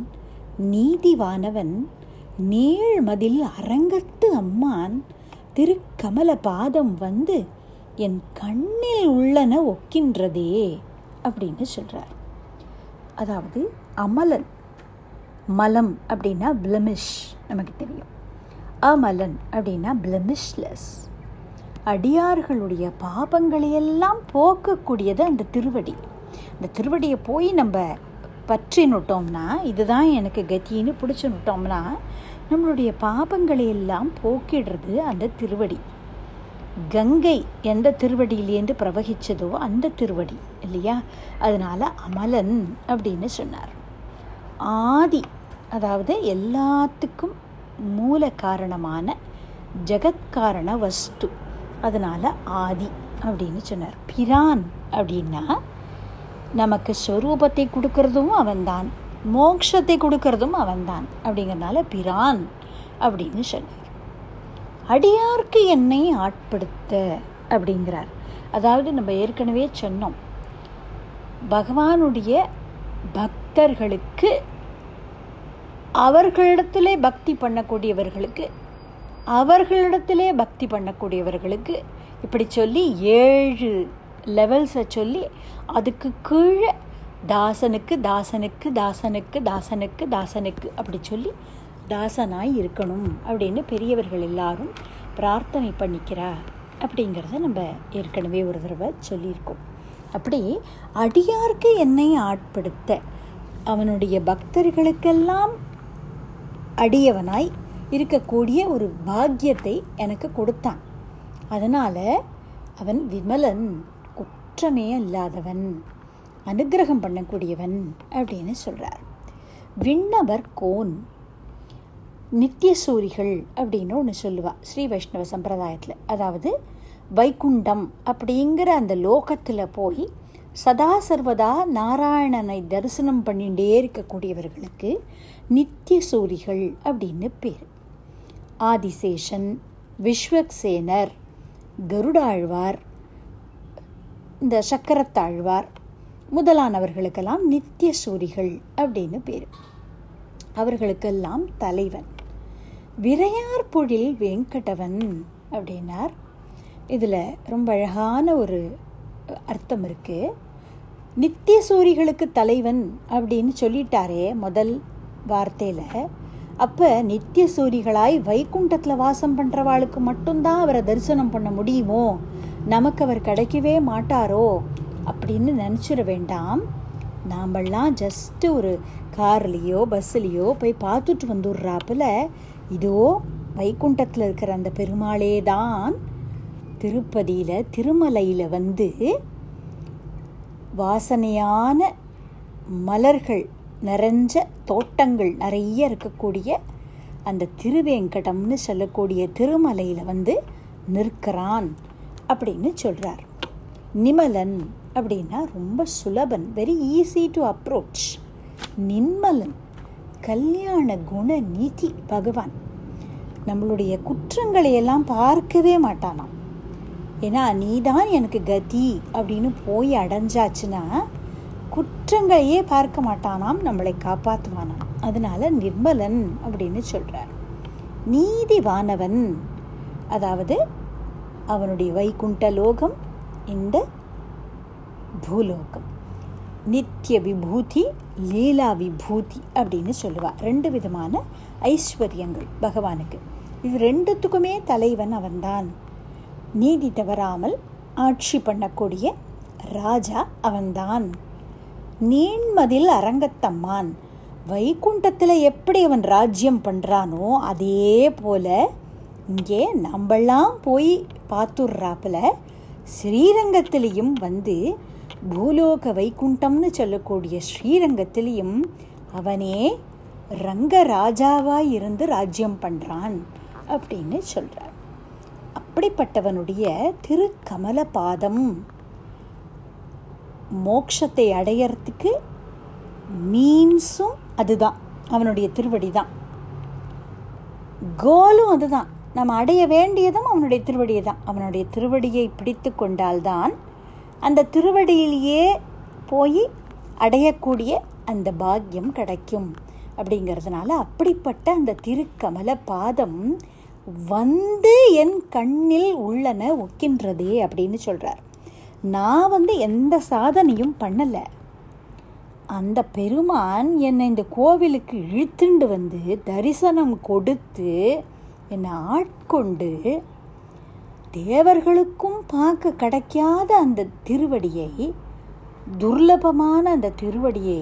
S1: நீதிவானவன் மதில் அரங்கத்து அம்மான் திருக்கமல பாதம் வந்து என் கண்ணில் உள்ளன ஒக்கின்றதே அப்படின்னு சொல்கிறார் அதாவது அமலன் மலம் அப்படின்னா பிளமிஷ் நமக்கு தெரியும் அமலன் அப்படின்னா பிளமிஷ்லெஸ் அடியார்களுடைய பாபங்களையெல்லாம் போக்கக்கூடியது அந்த திருவடி அந்த திருவடியை போய் நம்ம பற்றினுட்டோம்னா இதுதான் எனக்கு கத்தின்னு பிடிச்சுனுட்டோம்னா நம்மளுடைய பாபங்களையெல்லாம் எல்லாம் போக்கிடுறது அந்த திருவடி கங்கை எந்த திருவடியிலேருந்து பிரவகிச்சதோ அந்த திருவடி இல்லையா அதனால் அமலன் அப்படின்னு சொன்னார் ஆதி அதாவது எல்லாத்துக்கும் மூல காரணமான ஜகத்காரண வஸ்து அதனால் ஆதி அப்படின்னு சொன்னார் பிரான் அப்படின்னா நமக்கு ஸ்வரூபத்தை கொடுக்கறதும் அவன்தான் மோக்ஷத்தை கொடுக்கறதும் அவன்தான் அப்படிங்கிறனால பிரான் அப்படின்னு சொன்னார் அடியார்க்கு என்னை ஆட்படுத்த அப்படிங்கிறார் அதாவது நம்ம ஏற்கனவே சொன்னோம் பகவானுடைய பக்தர்களுக்கு அவர்களிடத்திலே பக்தி பண்ணக்கூடியவர்களுக்கு அவர்களிடத்திலே பக்தி பண்ணக்கூடியவர்களுக்கு இப்படி சொல்லி ஏழு லெவல்ஸை சொல்லி அதுக்கு கீழே தாசனுக்கு தாசனுக்கு தாசனுக்கு தாசனுக்கு தாசனுக்கு அப்படி சொல்லி தாசனாய் இருக்கணும் அப்படின்னு பெரியவர்கள் எல்லாரும் பிரார்த்தனை பண்ணிக்கிறா அப்படிங்கிறத நம்ம ஏற்கனவே ஒரு தடவை சொல்லியிருக்கோம் அப்படி அடியார்க்கு என்னை ஆட்படுத்த அவனுடைய பக்தர்களுக்கெல்லாம் அடியவனாய் இருக்கக்கூடிய ஒரு பாக்கியத்தை எனக்கு கொடுத்தான் அதனால் அவன் விமலன் குற்றமே அல்லாதவன் அனுகிரகம் பண்ணக்கூடியவன் அப்படின்னு சொல்கிறார் விண்ணவர் கோன் நித்தியசூரிகள் அப்படின்னு ஒன்று சொல்லுவாள் ஸ்ரீ வைஷ்ணவ சம்பிரதாயத்தில் அதாவது வைகுண்டம் அப்படிங்கிற அந்த லோகத்தில் போய் சதா சர்வதா நாராயணனை தரிசனம் பண்ணிகிட்டே இருக்கக்கூடியவர்களுக்கு நித்திய சூரிகள் அப்படின்னு பேர் ஆதிசேஷன் விஸ்வக்சேனர் கருடாழ்வார் இந்த சக்கரத்தாழ்வார் முதலானவர்களுக்கெல்லாம் நித்திய சூரிகள் அப்படின்னு பேர் அவர்களுக்கெல்லாம் தலைவன் விரையார் பொழில் வெங்கடவன் அப்படின்னார் இதில் ரொம்ப அழகான ஒரு அர்த்தம் இருக்குது நித்திய சூரிகளுக்கு தலைவன் அப்படின்னு சொல்லிட்டாரே முதல் வார்த்தையில் அப்போ நித்திய சூரிகளாய் வைகுண்டத்தில் வாசம் பண்ணுறவாளுக்கு மட்டும்தான் அவரை தரிசனம் பண்ண முடியுமோ நமக்கு அவர் கிடைக்கவே மாட்டாரோ அப்படின்னு நினச்சிட வேண்டாம் நாமெல்லாம் ஜஸ்ட்டு ஒரு கார்லேயோ பஸ்ஸுலேயோ போய் பார்த்துட்டு வந்துடுறாப்புல இதோ வைகுண்டத்தில் இருக்கிற அந்த பெருமாளே தான் திருப்பதியில் திருமலையில் வந்து வாசனையான மலர்கள் நிறைஞ்ச தோட்டங்கள் நிறைய இருக்கக்கூடிய அந்த திருவேங்கடம்னு சொல்லக்கூடிய திருமலையில் வந்து நிற்கிறான் அப்படின்னு சொல்கிறார் நிமலன் அப்படின்னா ரொம்ப சுலபன் very easy to approach Nimalan கல்யாண குண நீதி பகவான் நம்மளுடைய குற்றங்களை எல்லாம் பார்க்கவே மாட்டானாம் ஏன்னா நீதான் எனக்கு கதி அப்படின்னு போய் அடைஞ்சாச்சுன்னா குற்றங்களையே பார்க்க மாட்டானாம் நம்மளை காப்பாற்றுவானாம் அதனால் நிர்மலன் அப்படின்னு சொல்கிறார் நீதிவானவன் அதாவது அவனுடைய வைகுண்ட லோகம் இந்த பூலோகம் நித்திய விபூதி லீலா விபூதி அப்படின்னு சொல்லுவாள் ரெண்டு விதமான ஐஸ்வர்யங்கள் பகவானுக்கு இது ரெண்டுத்துக்குமே தலைவன் அவன்தான் நீதி தவறாமல் ஆட்சி பண்ணக்கூடிய ராஜா அவன்தான் நீண்மதில் அரங்கத்தம்மான் வைகுண்டத்தில் எப்படி அவன் ராஜ்யம் பண்ணுறானோ அதே போல் இங்கே நம்மளாம் போய் பார்த்துடுறாப்புல ஸ்ரீரங்கத்திலையும் வந்து பூலோக வைகுண்டம்னு சொல்லக்கூடிய ஸ்ரீரங்கத்திலையும் அவனே ரங்கராஜாவாக இருந்து ராஜ்யம் பண்ணுறான் அப்படின்னு சொல்கிறார் அப்படிப்பட்டவனுடைய திருக்கமல பாதம் மோக்ஷத்தை அடையறதுக்கு மீன்ஸும் அதுதான் அவனுடைய திருவடி தான் கோலும் அதுதான் நம்ம அடைய வேண்டியதும் அவனுடைய திருவடியை தான் அவனுடைய திருவடியை பிடித்து கொண்டால்தான் அந்த திருவடியிலேயே போய் அடையக்கூடிய அந்த பாக்கியம் கிடைக்கும் அப்படிங்கிறதுனால அப்படிப்பட்ட அந்த திருக்கமல பாதம் வந்து என் கண்ணில் உள்ளன ஒக்கின்றதே அப்படின்னு சொல்கிறார் நான் வந்து எந்த சாதனையும் பண்ணலை அந்த பெருமான் என்னை இந்த கோவிலுக்கு இழுத்துண்டு வந்து தரிசனம் கொடுத்து என்னை ஆட்கொண்டு தேவர்களுக்கும் பார்க்க கிடைக்காத அந்த திருவடியை துர்லபமான அந்த திருவடியை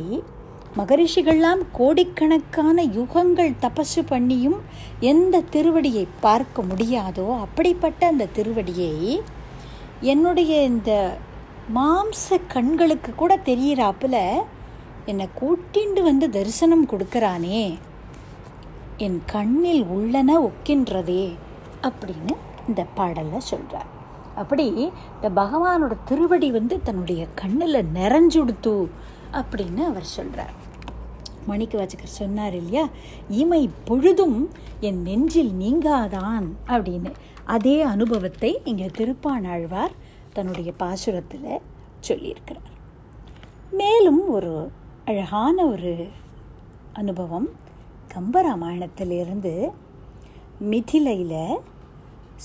S1: மகரிஷிகள்லாம் கோடிக்கணக்கான யுகங்கள் தபசு பண்ணியும் எந்த திருவடியை பார்க்க முடியாதோ அப்படிப்பட்ட அந்த திருவடியை என்னுடைய இந்த மாம்ச கண்களுக்கு கூட தெரியிறாப்புல என்னை கூட்டிண்டு வந்து தரிசனம் கொடுக்குறானே என் கண்ணில் உள்ளன ஒக்கின்றதே அப்படின்னு இந்த பாடலை சொல்கிறார் அப்படி இந்த பகவானோட திருவடி வந்து தன்னுடைய கண்ணில் நிறைஞ்சுடுத்து அப்படின்னு அவர் சொல்கிறார் மணிக்கு வாச்சகர் சொன்னார் இல்லையா இமை பொழுதும் என் நெஞ்சில் நீங்காதான் அப்படின்னு அதே அனுபவத்தை இங்கே திருப்பானாழ்வார் தன்னுடைய பாசுரத்தில் சொல்லியிருக்கிறார் மேலும் ஒரு அழகான ஒரு அனுபவம் கம்பராமாயணத்திலிருந்து மிதிலையில்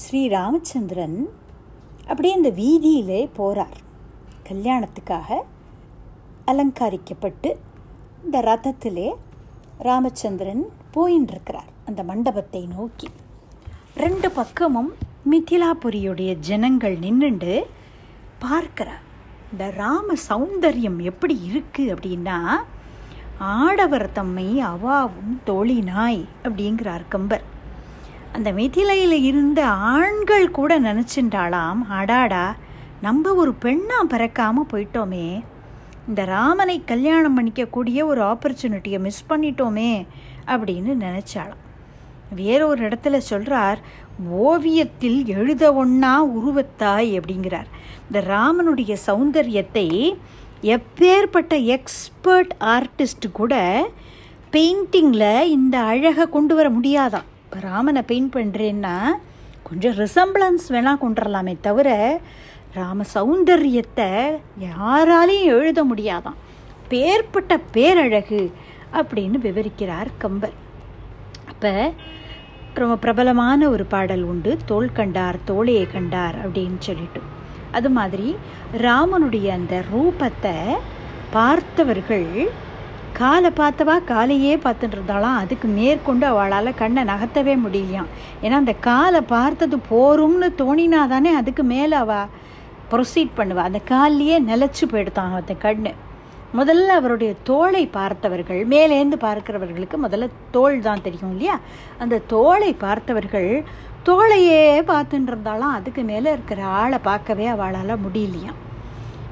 S1: ஸ்ரீ ராமச்சந்திரன் அப்படியே இந்த வீதியிலே போகிறார் கல்யாணத்துக்காக அலங்காரிக்கப்பட்டு இந்த ரதத்திலே ராமச்சந்திரன் போயின்னு இருக்கிறார் அந்த மண்டபத்தை நோக்கி ரெண்டு பக்கமும் மிதிலாபுரியுடைய ஜனங்கள் நின்றுண்டு பார்க்கிற இந்த ராம சௌந்தரியம் எப்படி இருக்குது அப்படின்னா ஆடவர் தம்மை அவாவும் நாய் அப்படிங்கிறார் கம்பர் அந்த மிதிலையில் இருந்த ஆண்கள் கூட நினச்சின்றாலாம் அடாடா நம்ம ஒரு பெண்ணாக பிறக்காமல் போயிட்டோமே இந்த ராமனை கல்யாணம் பண்ணிக்கக்கூடிய ஒரு ஆப்பர்ச்சுனிட்டியை மிஸ் பண்ணிட்டோமே அப்படின்னு நினச்சாளாம் வேறொரு இடத்துல சொல்கிறார் ஓவியத்தில் எழுத ஒன்னா உருவத்தாய் அப்படிங்கிறார் இந்த ராமனுடைய சௌந்தரியத்தை எப்பேற்பட்ட எக்ஸ்பர்ட் ஆர்டிஸ்ட் கூட பெயிண்டிங்கில் இந்த அழகை கொண்டு வர முடியாதான் இப்போ ராமனை பெயிண்ட் பண்ணுறேன்னா கொஞ்சம் ரிசம்பிளன்ஸ் வேணால் கொண்டு வரலாமே தவிர ராம சௌந்தரியத்தை யாராலையும் எழுத முடியாதான் பேர்பட்ட பேரழகு அப்படின்னு விவரிக்கிறார் கம்பர் அப்போ ரொம்ப பிரபலமான ஒரு பாடல் உண்டு தோல் கண்டார் தோழையை கண்டார் அப்படின்னு சொல்லிட்டு அது மாதிரி ராமனுடைய அந்த ரூபத்தை பார்த்தவர்கள் காலை பார்த்தவா காலையே பார்த்துட்டு அதுக்கு மேற்கொண்டு அவளால் கண்ணை நகர்த்தவே முடியலையாம் ஏன்னா அந்த காலை பார்த்தது போரும்னு தோணினா தானே அதுக்கு மேலே அவள் ப்ரொசீட் பண்ணுவாள் அந்த காலிலேயே நிலச்சி போயிடுதான் அந்த கண்ணு முதல்ல அவருடைய தோலை பார்த்தவர்கள் மேலேந்து பார்க்கிறவர்களுக்கு முதல்ல தோல் தான் தெரியும் இல்லையா அந்த தோலை பார்த்தவர்கள் தோலையே பார்த்துட்டு இருந்தாலும் அதுக்கு மேலே இருக்கிற ஆளை பார்க்கவே அவளால் முடியலையா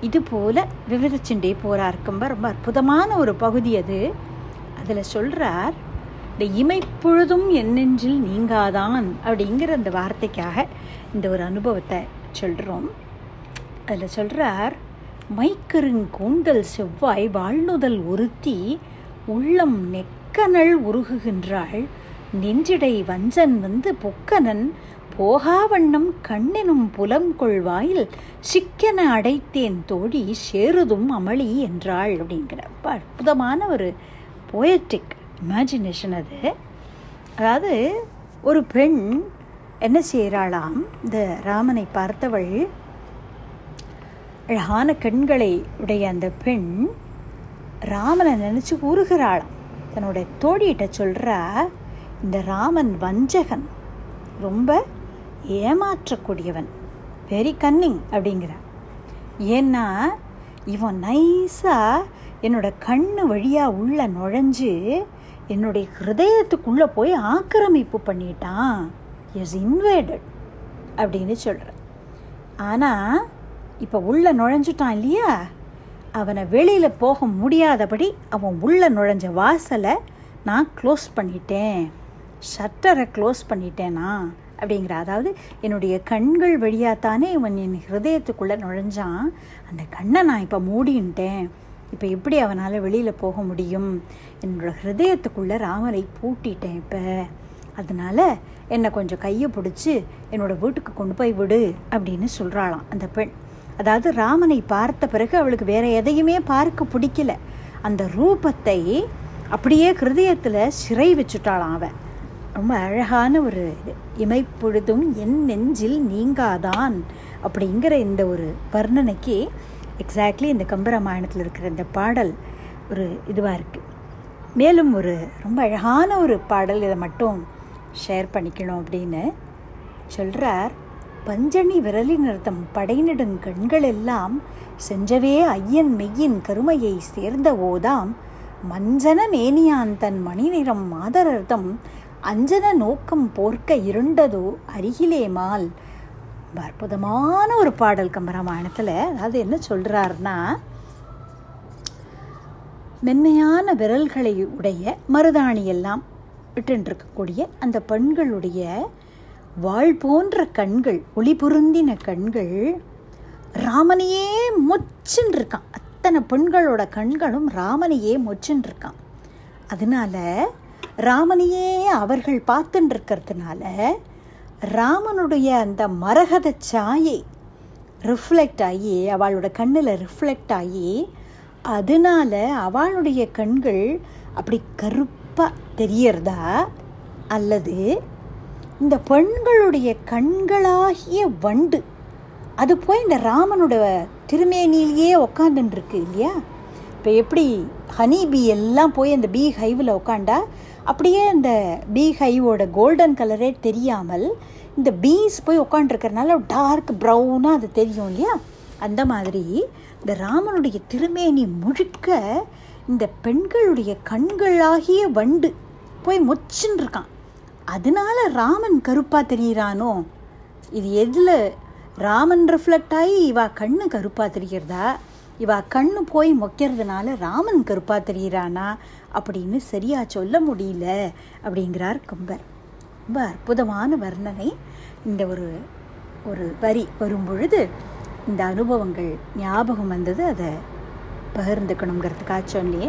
S1: இது போல் விவரிச்சுட்டே போரா இருக்கும்ப ரொம்ப அற்புதமான ஒரு பகுதி அது அதில் சொல்கிறார் இந்த இமைப்பொழுதும் என்னென்றில் நீங்காதான் அப்படிங்கிற அந்த வார்த்தைக்காக இந்த ஒரு அனுபவத்தை சொல்கிறோம் அதில் சொல்கிறார் கூந்தல் செவ்வாய் வாழ்நுதல் ஒருத்தி உள்ளம் நெக்கனல் உருகுகின்றாள் நெஞ்சிடை வஞ்சன் வந்து பொக்கனன் போகாவண்ணம் கண்ணினும் புலம் கொள்வாயில் சிக்கென அடைத்தேன் தோழி சேருதும் அமளி என்றாள் அப்படிங்கிற ரொம்ப அற்புதமான ஒரு போயட்டிக் இமேஜினேஷன் அது அதாவது ஒரு பெண் என்ன செய்கிறாளாம் இந்த ராமனை பார்த்தவள் அழகான கண்களை உடைய அந்த பெண் ராமனை நினச்சி ஊறுகிறாளாம் தன்னுடைய தோழிகிட்ட சொல்கிறா இந்த ராமன் வஞ்சகன் ரொம்ப ஏமாற்றக்கூடியவன் வெரி கன்னிங் அப்படிங்கிற ஏன்னா இவன் நைஸாக என்னோட கண்ணு வழியாக உள்ளே நுழைஞ்சு என்னுடைய ஹிருதயத்துக்குள்ளே போய் ஆக்கிரமிப்பு பண்ணிட்டான் இஸ் இன்வைடட் அப்படின்னு சொல்கிறேன் ஆனால் இப்போ உள்ளே நுழைஞ்சிட்டான் இல்லையா அவனை வெளியில் போக முடியாதபடி அவன் உள்ளே நுழைஞ்ச வாசலை நான் க்ளோஸ் பண்ணிட்டேன் ஷட்டரை க்ளோஸ் பண்ணிட்டேனா அப்படிங்கிற அதாவது என்னுடைய கண்கள் வழியாக தானே இவன் என் ஹிரதயத்துக்குள்ளே நுழைஞ்சான் அந்த கண்ணை நான் இப்போ மூடின்ட்டேன் இப்போ எப்படி அவனால் வெளியில் போக முடியும் என்னோடய ஹிரதயத்துக்குள்ளே ராமரை பூட்டிட்டேன் இப்போ அதனால் என்னை கொஞ்சம் கையை பிடிச்சி என்னோடய வீட்டுக்கு கொண்டு போய் விடு அப்படின்னு சொல்கிறாளாம் அந்த பெண் அதாவது ராமனை பார்த்த பிறகு அவளுக்கு வேற எதையுமே பார்க்க பிடிக்கல அந்த ரூபத்தை அப்படியே ஹிருதயத்தில் சிறை வச்சுட்டாளாம் அவன் ரொம்ப அழகான ஒரு இது இமைப்பொழுதும் என் நெஞ்சில் நீங்காதான் அப்படிங்கிற இந்த ஒரு வர்ணனைக்கு எக்ஸாக்ட்லி இந்த கம்பராமாயணத்தில் இருக்கிற இந்த பாடல் ஒரு இதுவாக இருக்குது மேலும் ஒரு ரொம்ப அழகான ஒரு பாடல் இதை மட்டும் ஷேர் பண்ணிக்கணும் அப்படின்னு சொல்கிறார் பஞ்சணி விரலினிருத்தம் படைநெடுங் கண்களெல்லாம் செஞ்சவே ஐயன் மெய்யின் கருமையை சேர்ந்த ஓதாம் மஞ்சன மேனியான் தன் மணிநிறம் மாதரர்த்தம் அஞ்சன நோக்கம் போர்க்க இருண்டதோ அருகிலே மால் அற்புதமான ஒரு பாடல் கம்பராமாயணத்தில் அதாவது என்ன சொல்கிறாருன்னா மென்மையான விரல்களை உடைய மருதாணியெல்லாம் விட்டுருக்கக்கூடிய அந்த பெண்களுடைய வாழ் போன்ற கண்கள் ஒளி பொருந்தின கண்கள் ராமனையே மொச்சுன்னு இருக்கான் அத்தனை பெண்களோட கண்களும் ராமனையே மொச்சுன்னு இருக்கான் அதனால ராமனையே அவர்கள் பார்த்துட்டு இருக்கிறதுனால ராமனுடைய அந்த மரகத சாயை ரிஃப்ளெக்ட் ஆகி அவளோட கண்ணில் ரிஃப்ளெக்ட் ஆகி அதனால அவளுடைய கண்கள் அப்படி கருப்பாக தெரியறதா அல்லது இந்த பெண்களுடைய கண்களாகிய வண்டு அது போய் இந்த ராமனோட திருமேனிலேயே உக்காந்துட்டுருக்கு இல்லையா இப்போ எப்படி ஹனி பீ எல்லாம் போய் அந்த பீ ஹைவில் உக்காண்டா அப்படியே அந்த பீ ஹைவோட கோல்டன் கலரே தெரியாமல் இந்த பீஸ் போய் உக்காண்டிருக்கிறதுனால டார்க் ப்ரௌனாக அது தெரியும் இல்லையா அந்த மாதிரி இந்த ராமனுடைய திருமேனி முழுக்க இந்த பெண்களுடைய கண்களாகிய வண்டு போய் மொச்சுன்னு இருக்கான் அதனால ராமன் கருப்பாக தெரியிறானோ இது எதில் ராமன் ரிஃப்ளெக்ட் ஆகி இவா கண்ணு கருப்பாக தெரிகிறதா இவா கண்ணு போய் மொக்கிறதுனால ராமன் கருப்பாக தெரிகிறானா அப்படின்னு சரியாக சொல்ல முடியல அப்படிங்கிறார் கம்பர் ரொம்ப அற்புதமான வர்ணனை இந்த ஒரு ஒரு வரி வரும்பொழுது இந்த அனுபவங்கள் ஞாபகம் வந்தது அதை பகிர்ந்துக்கணுங்கிறதுக்காக சொல்லியே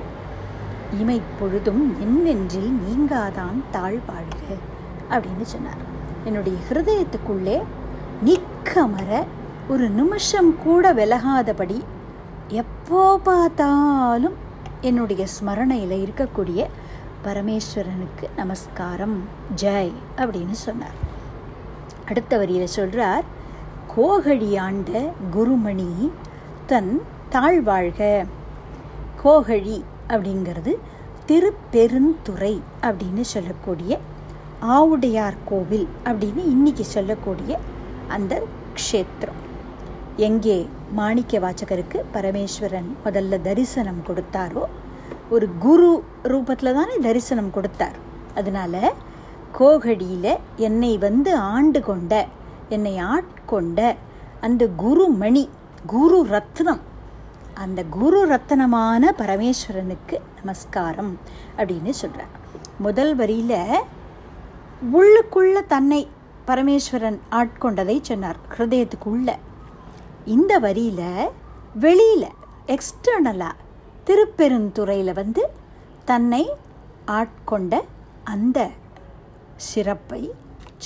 S1: இமைப்பொழுதும் பொழுதும் நென்றில் நீங்காதான் தாழ் வாழ்க அப்படின்னு சொன்னார் என்னுடைய ஹிருதயத்துக்குள்ளே மர ஒரு நிமிஷம் கூட விலகாதபடி எப்போ பார்த்தாலும் என்னுடைய ஸ்மரணையில் இருக்கக்கூடிய பரமேஸ்வரனுக்கு நமஸ்காரம் ஜெய் அப்படின்னு சொன்னார் அடுத்த வரியில் சொல்கிறார் கோகழியாண்ட குருமணி தன் தாழ்வாழ்க கோகழி அப்படிங்கிறது திருப்பெருந்துறை அப்படின்னு சொல்லக்கூடிய ஆவுடையார் கோவில் அப்படின்னு இன்னைக்கு சொல்லக்கூடிய அந்த க்ஷேத்திரம் எங்கே மாணிக்க வாச்சகருக்கு பரமேஸ்வரன் முதல்ல தரிசனம் கொடுத்தாரோ ஒரு குரு ரூபத்தில் தானே தரிசனம் கொடுத்தார் அதனால் கோகடியில் என்னை வந்து ஆண்டு கொண்ட என்னை ஆட்கொண்ட அந்த குருமணி குரு ரத்னம் அந்த குரு ரத்தனமான பரமேஸ்வரனுக்கு நமஸ்காரம் அப்படின்னு சொல்கிறார் முதல் வரியில் உள்ளுக்குள்ள தன்னை பரமேஸ்வரன் ஆட்கொண்டதை சொன்னார் ஹிருதயத்துக்குள்ள இந்த வரியில் வெளியில் எக்ஸ்டர்னலாக திருப்பெருந்துறையில் வந்து தன்னை ஆட்கொண்ட அந்த சிறப்பை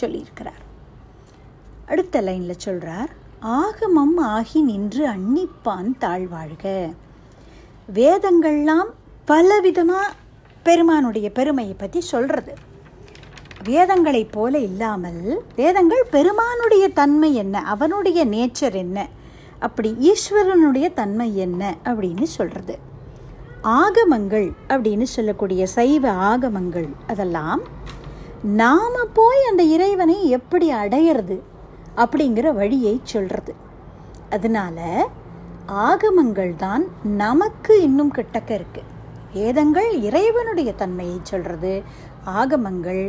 S1: சொல்லியிருக்கிறார் அடுத்த லைனில் சொல்கிறார் ஆகமம் ஆகி நின்று அன்னிப்பான் தாழ்வாழ்க வேதங்கள்லாம் பலவிதமாக பெருமானுடைய பெருமையை பற்றி சொல்கிறது வேதங்களைப் போல இல்லாமல் வேதங்கள் பெருமானுடைய தன்மை என்ன அவனுடைய நேச்சர் என்ன அப்படி ஈஸ்வரனுடைய தன்மை என்ன அப்படின்னு சொல்கிறது ஆகமங்கள் அப்படின்னு சொல்லக்கூடிய சைவ ஆகமங்கள் அதெல்லாம் நாம் போய் அந்த இறைவனை எப்படி அடையிறது அப்படிங்கிற வழியை சொல்கிறது அதனால் ஆகமங்கள் தான் நமக்கு இன்னும் கிட்டக்க இருக்குது வேதங்கள் இறைவனுடைய தன்மையை சொல்கிறது ஆகமங்கள்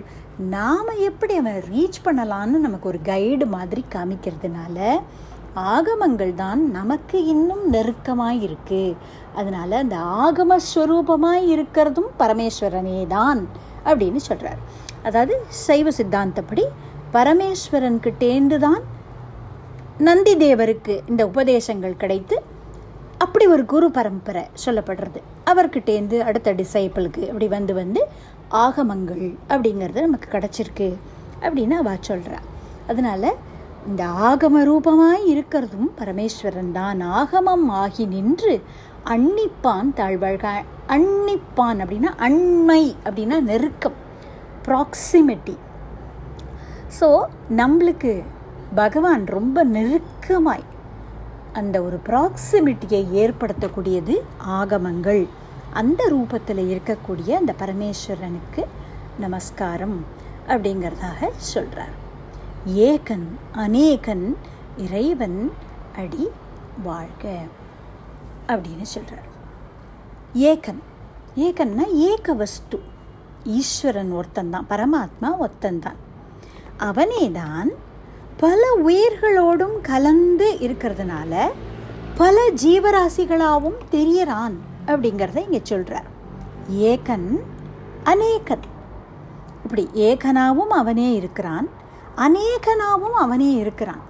S1: நாம் எப்படி அவன் ரீச் பண்ணலான்னு நமக்கு ஒரு கைடு மாதிரி காமிக்கிறதுனால ஆகமங்கள் தான் நமக்கு இன்னும் நெருக்கமாக இருக்குது அதனால் அந்த ஆகமஸ்வரூபமாக இருக்கிறதும் பரமேஸ்வரனே தான் அப்படின்னு சொல்கிறார் அதாவது சைவ சித்தாந்தப்படி பரமேஸ்வரன்கிட்டேந்துதான் நந்தி தேவருக்கு இந்த உபதேசங்கள் கிடைத்து அப்படி ஒரு குரு பரம்பரை சொல்லப்படுறது அவர்கிட்டேந்து அடுத்த டிசைப்பிளுக்கு அப்படி வந்து வந்து ஆகமங்கள் அப்படிங்கிறது நமக்கு கிடச்சிருக்கு அப்படின்னு அவ சொல்கிறா அதனால் இந்த ஆகம ரூபமாய் இருக்கிறதும் பரமேஸ்வரன் தான் ஆகமம் ஆகி நின்று அன்னிப்பான் தாழ்வாழ்க அன்னிப்பான் அப்படின்னா அண்மை அப்படின்னா நெருக்கம் ப்ராக்சிமிட்டி ஸோ நம்மளுக்கு பகவான் ரொம்ப நெருக்கமாய் அந்த ஒரு ப்ராக்சிமிட்டியை ஏற்படுத்தக்கூடியது ஆகமங்கள் அந்த ரூபத்தில் இருக்கக்கூடிய அந்த பரமேஸ்வரனுக்கு நமஸ்காரம் அப்படிங்கிறதாக சொல்கிறார் ஏகன் அநேகன் இறைவன் அடி வாழ்க அப்படின்னு சொல்கிறார் ஏகன் ஏகன்னா ஏக வஸ்து ஈஸ்வரன் ஒருத்தந்தான் பரமாத்மா ஒருத்தந்தான் அவனேதான் பல உயிர்களோடும் கலந்து இருக்கிறதுனால பல ஜீவராசிகளாகவும் தெரியறான் அப்படிங்கிறத இங்கே சொல்கிறார் ஏகன் அநேகன் இப்படி ஏகனாவும் அவனே இருக்கிறான் அநேகனாவும் அவனே இருக்கிறான்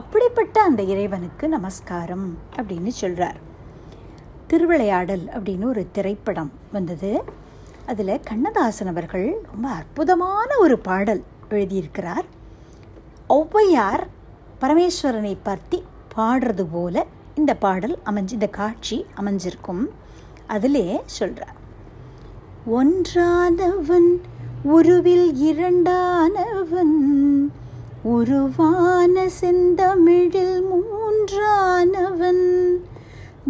S1: அப்படிப்பட்ட அந்த இறைவனுக்கு நமஸ்காரம் அப்படின்னு சொல்கிறார் திருவிளையாடல் அப்படின்னு ஒரு திரைப்படம் வந்தது அதில் கண்ணதாசன் அவர்கள் ரொம்ப அற்புதமான ஒரு பாடல் எழுதியிருக்கிறார் ஒளவையார் பரமேஸ்வரனை பார்த்தி பாடுறது போல இந்த பாடல் அமைஞ்சு இந்த காட்சி அமைஞ்சிருக்கும் அதிலே சொல்கிறார் ஒன்றானவன் உருவில் இரண்டானவன் உருவான செந்தமிழில் மூன்றானவன்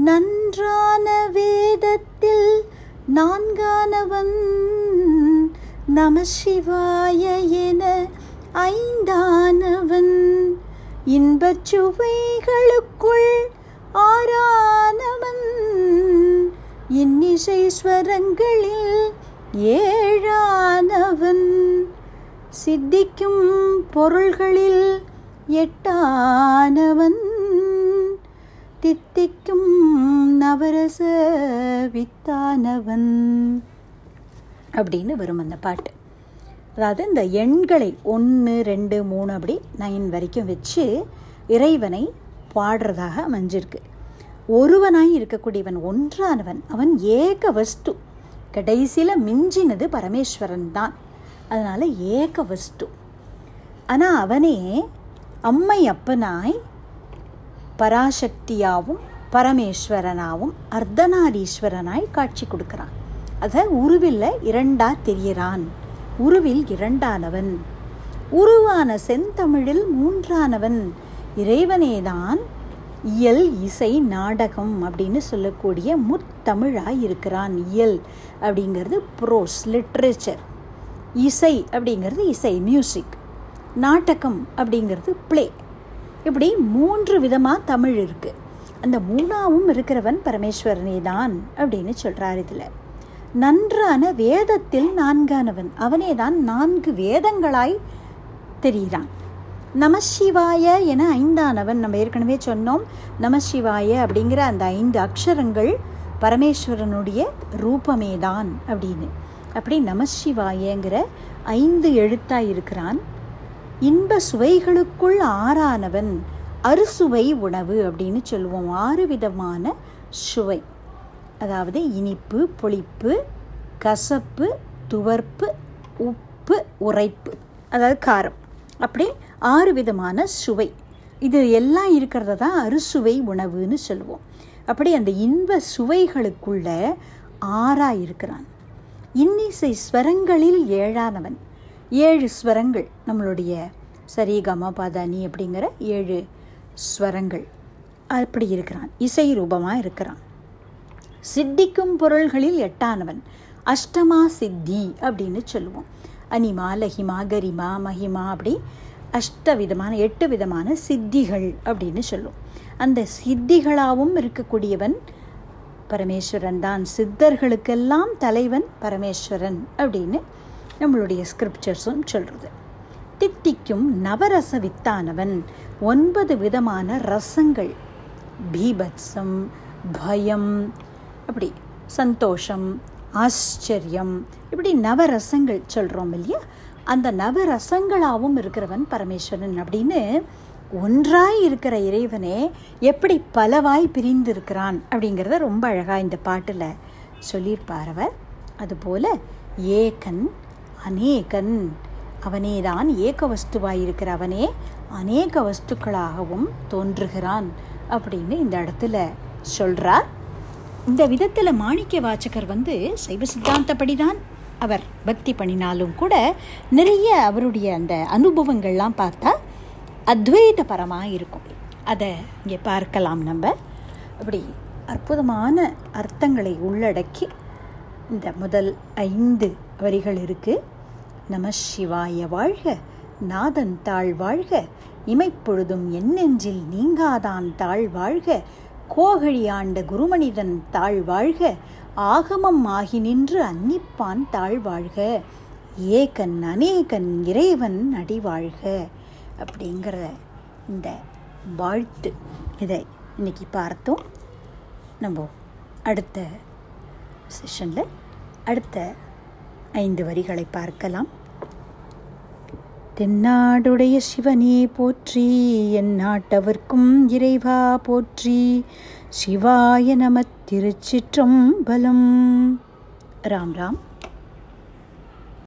S1: நன்றான வேதத்தில் நான்கானவன் நம சிவாய என ஐந்தானவன் இன்பச் சுவைகளுக்குள் ஆறானவன் இன்னிசை ஸ்வரங்களில் ஏழானவன் சித்திக்கும் பொருள்களில் எட்டானவன் தித்திக்கும் நவரச வித்தானவன் அப்படின்னு வரும் அந்த பாட்டு அதாவது இந்த எண்களை ஒன்று ரெண்டு மூணு அப்படி நைன் வரைக்கும் வச்சு இறைவனை பாடுறதாக அமைஞ்சிருக்கு ஒருவனாய் இருக்கக்கூடியவன் ஒன்றானவன் அவன் ஏக வஸ்து கடைசியில் மிஞ்சினது பரமேஸ்வரன் தான் அதனால் ஏக வஸ்து ஆனால் அவனே அம்மை அப்பனாய் பராசக்தியாகவும் பரமேஸ்வரனாகவும் அர்த்தநாரீஸ்வரனாய் காட்சி கொடுக்குறான் அதை உருவில் இரண்டா தெரியறான் உருவில் இரண்டானவன் உருவான செந்தமிழில் மூன்றானவன் இறைவனேதான் இயல் இசை நாடகம் அப்படின்னு சொல்லக்கூடிய முத்தமிழாக இருக்கிறான் இயல் அப்படிங்கிறது ப்ரோஸ் லிட்ரேச்சர் இசை அப்படிங்கிறது இசை மியூசிக் நாடகம் அப்படிங்கிறது பிளே இப்படி மூன்று விதமாக தமிழ் இருக்குது அந்த மூணாவும் இருக்கிறவன் பரமேஸ்வரனே தான் அப்படின்னு சொல்கிறார் இதில் நன்றான வேதத்தில் நான்கானவன் அவனே தான் நான்கு வேதங்களாய் தெரிகிறான் நமசிவாய என ஐந்தானவன் நம்ம ஏற்கனவே சொன்னோம் நமசிவாய அப்படிங்கிற அந்த ஐந்து அக்ஷரங்கள் பரமேஸ்வரனுடைய ரூபமேதான் அப்படின்னு அப்படி நமசிவாயங்கிற ஐந்து எழுத்தாய் இருக்கிறான் இன்ப சுவைகளுக்குள் ஆறானவன் அறுசுவை உணவு அப்படின்னு சொல்லுவோம் ஆறு விதமான சுவை அதாவது இனிப்பு புளிப்பு கசப்பு துவர்ப்பு உப்பு உரைப்பு அதாவது காரம் அப்படி ஆறு விதமான சுவை இது எல்லாம் இருக்கிறத தான் அறுசுவை உணவுன்னு சொல்லுவோம் அப்படி அந்த இன்ப சுவைகளுக்குள்ள ஆறாக இருக்கிறான் இன்னிசை ஸ்வரங்களில் ஏழானவன் ஏழு ஸ்வரங்கள் நம்மளுடைய சரி கம பாதானி அப்படிங்கிற ஏழு ஸ்வரங்கள் அப்படி இருக்கிறான் இசை ரூபமாக இருக்கிறான் சித்திக்கும் பொருள்களில் எட்டானவன் அஷ்டமா சித்தி அப்படின்னு சொல்லுவோம் அனிமா லஹிமா கரிமா மஹிமா அப்படி அஷ்ட விதமான எட்டு விதமான சித்திகள் அப்படின்னு சொல்லுவோம் அந்த சித்திகளாகவும் இருக்கக்கூடியவன் பரமேஸ்வரன் தான் சித்தர்களுக்கெல்லாம் தலைவன் பரமேஸ்வரன் அப்படின்னு நம்மளுடைய ஸ்கிரிப்சர்ஸும் சொல்கிறது தித்திக்கும் நவரச வித்தானவன் ஒன்பது விதமான ரசங்கள் பீபத்சம் பயம் அப்படி சந்தோஷம் ஆச்சரியம் இப்படி நவரசங்கள் சொல்கிறோம் இல்லையா அந்த நவரசங்களாகவும் இருக்கிறவன் பரமேஸ்வரன் அப்படின்னு ஒன்றாய் இருக்கிற இறைவனே எப்படி பலவாய் இருக்கிறான் அப்படிங்கிறத ரொம்ப அழகாக இந்த பாட்டில் சொல்லியிருப்பார் அவர் அதுபோல் ஏகன் அநேகன் அவனே தான் ஏக வஸ்துவாயிருக்கிற அவனே அநேக வஸ்துக்களாகவும் தோன்றுகிறான் அப்படின்னு இந்த இடத்துல சொல்கிறார் இந்த விதத்தில் மாணிக்க வாச்சகர் வந்து சைவ சித்தாந்தப்படி தான் அவர் பக்தி பண்ணினாலும் கூட நிறைய அவருடைய அந்த அனுபவங்கள்லாம் பார்த்தா அத்வைதபரமாக இருக்கும் அதை இங்கே பார்க்கலாம் நம்ம அப்படி அற்புதமான அர்த்தங்களை உள்ளடக்கி இந்த முதல் ஐந்து வரிகள் இருக்குது நம சிவாய வாழ்க நாதன் தாழ் வாழ்க இமைப்பொழுதும் என் நெஞ்சில் நீங்காதான் தாழ் வாழ்க கோகழி ஆண்ட குருமனிதன் தாழ்வாழ்க ஆகமம் ஆகி நின்று அன்னிப்பான் தாழ்வாழ்க ஏகன் அநேகன் இறைவன் அடிவாழ்க அப்படிங்கிற இந்த வாழ்த்து இதை இன்றைக்கி பார்த்தோம் நம்ம அடுத்த செஷனில் அடுத்த ஐந்து வரிகளை பார்க்கலாம் தென்னாடுடைய சிவனே போற்றி என் நாட்டவர்க்கும் இறைவா போற்றி சிவாய நம திருச்சிற்றம்பலம் ராம் ராம்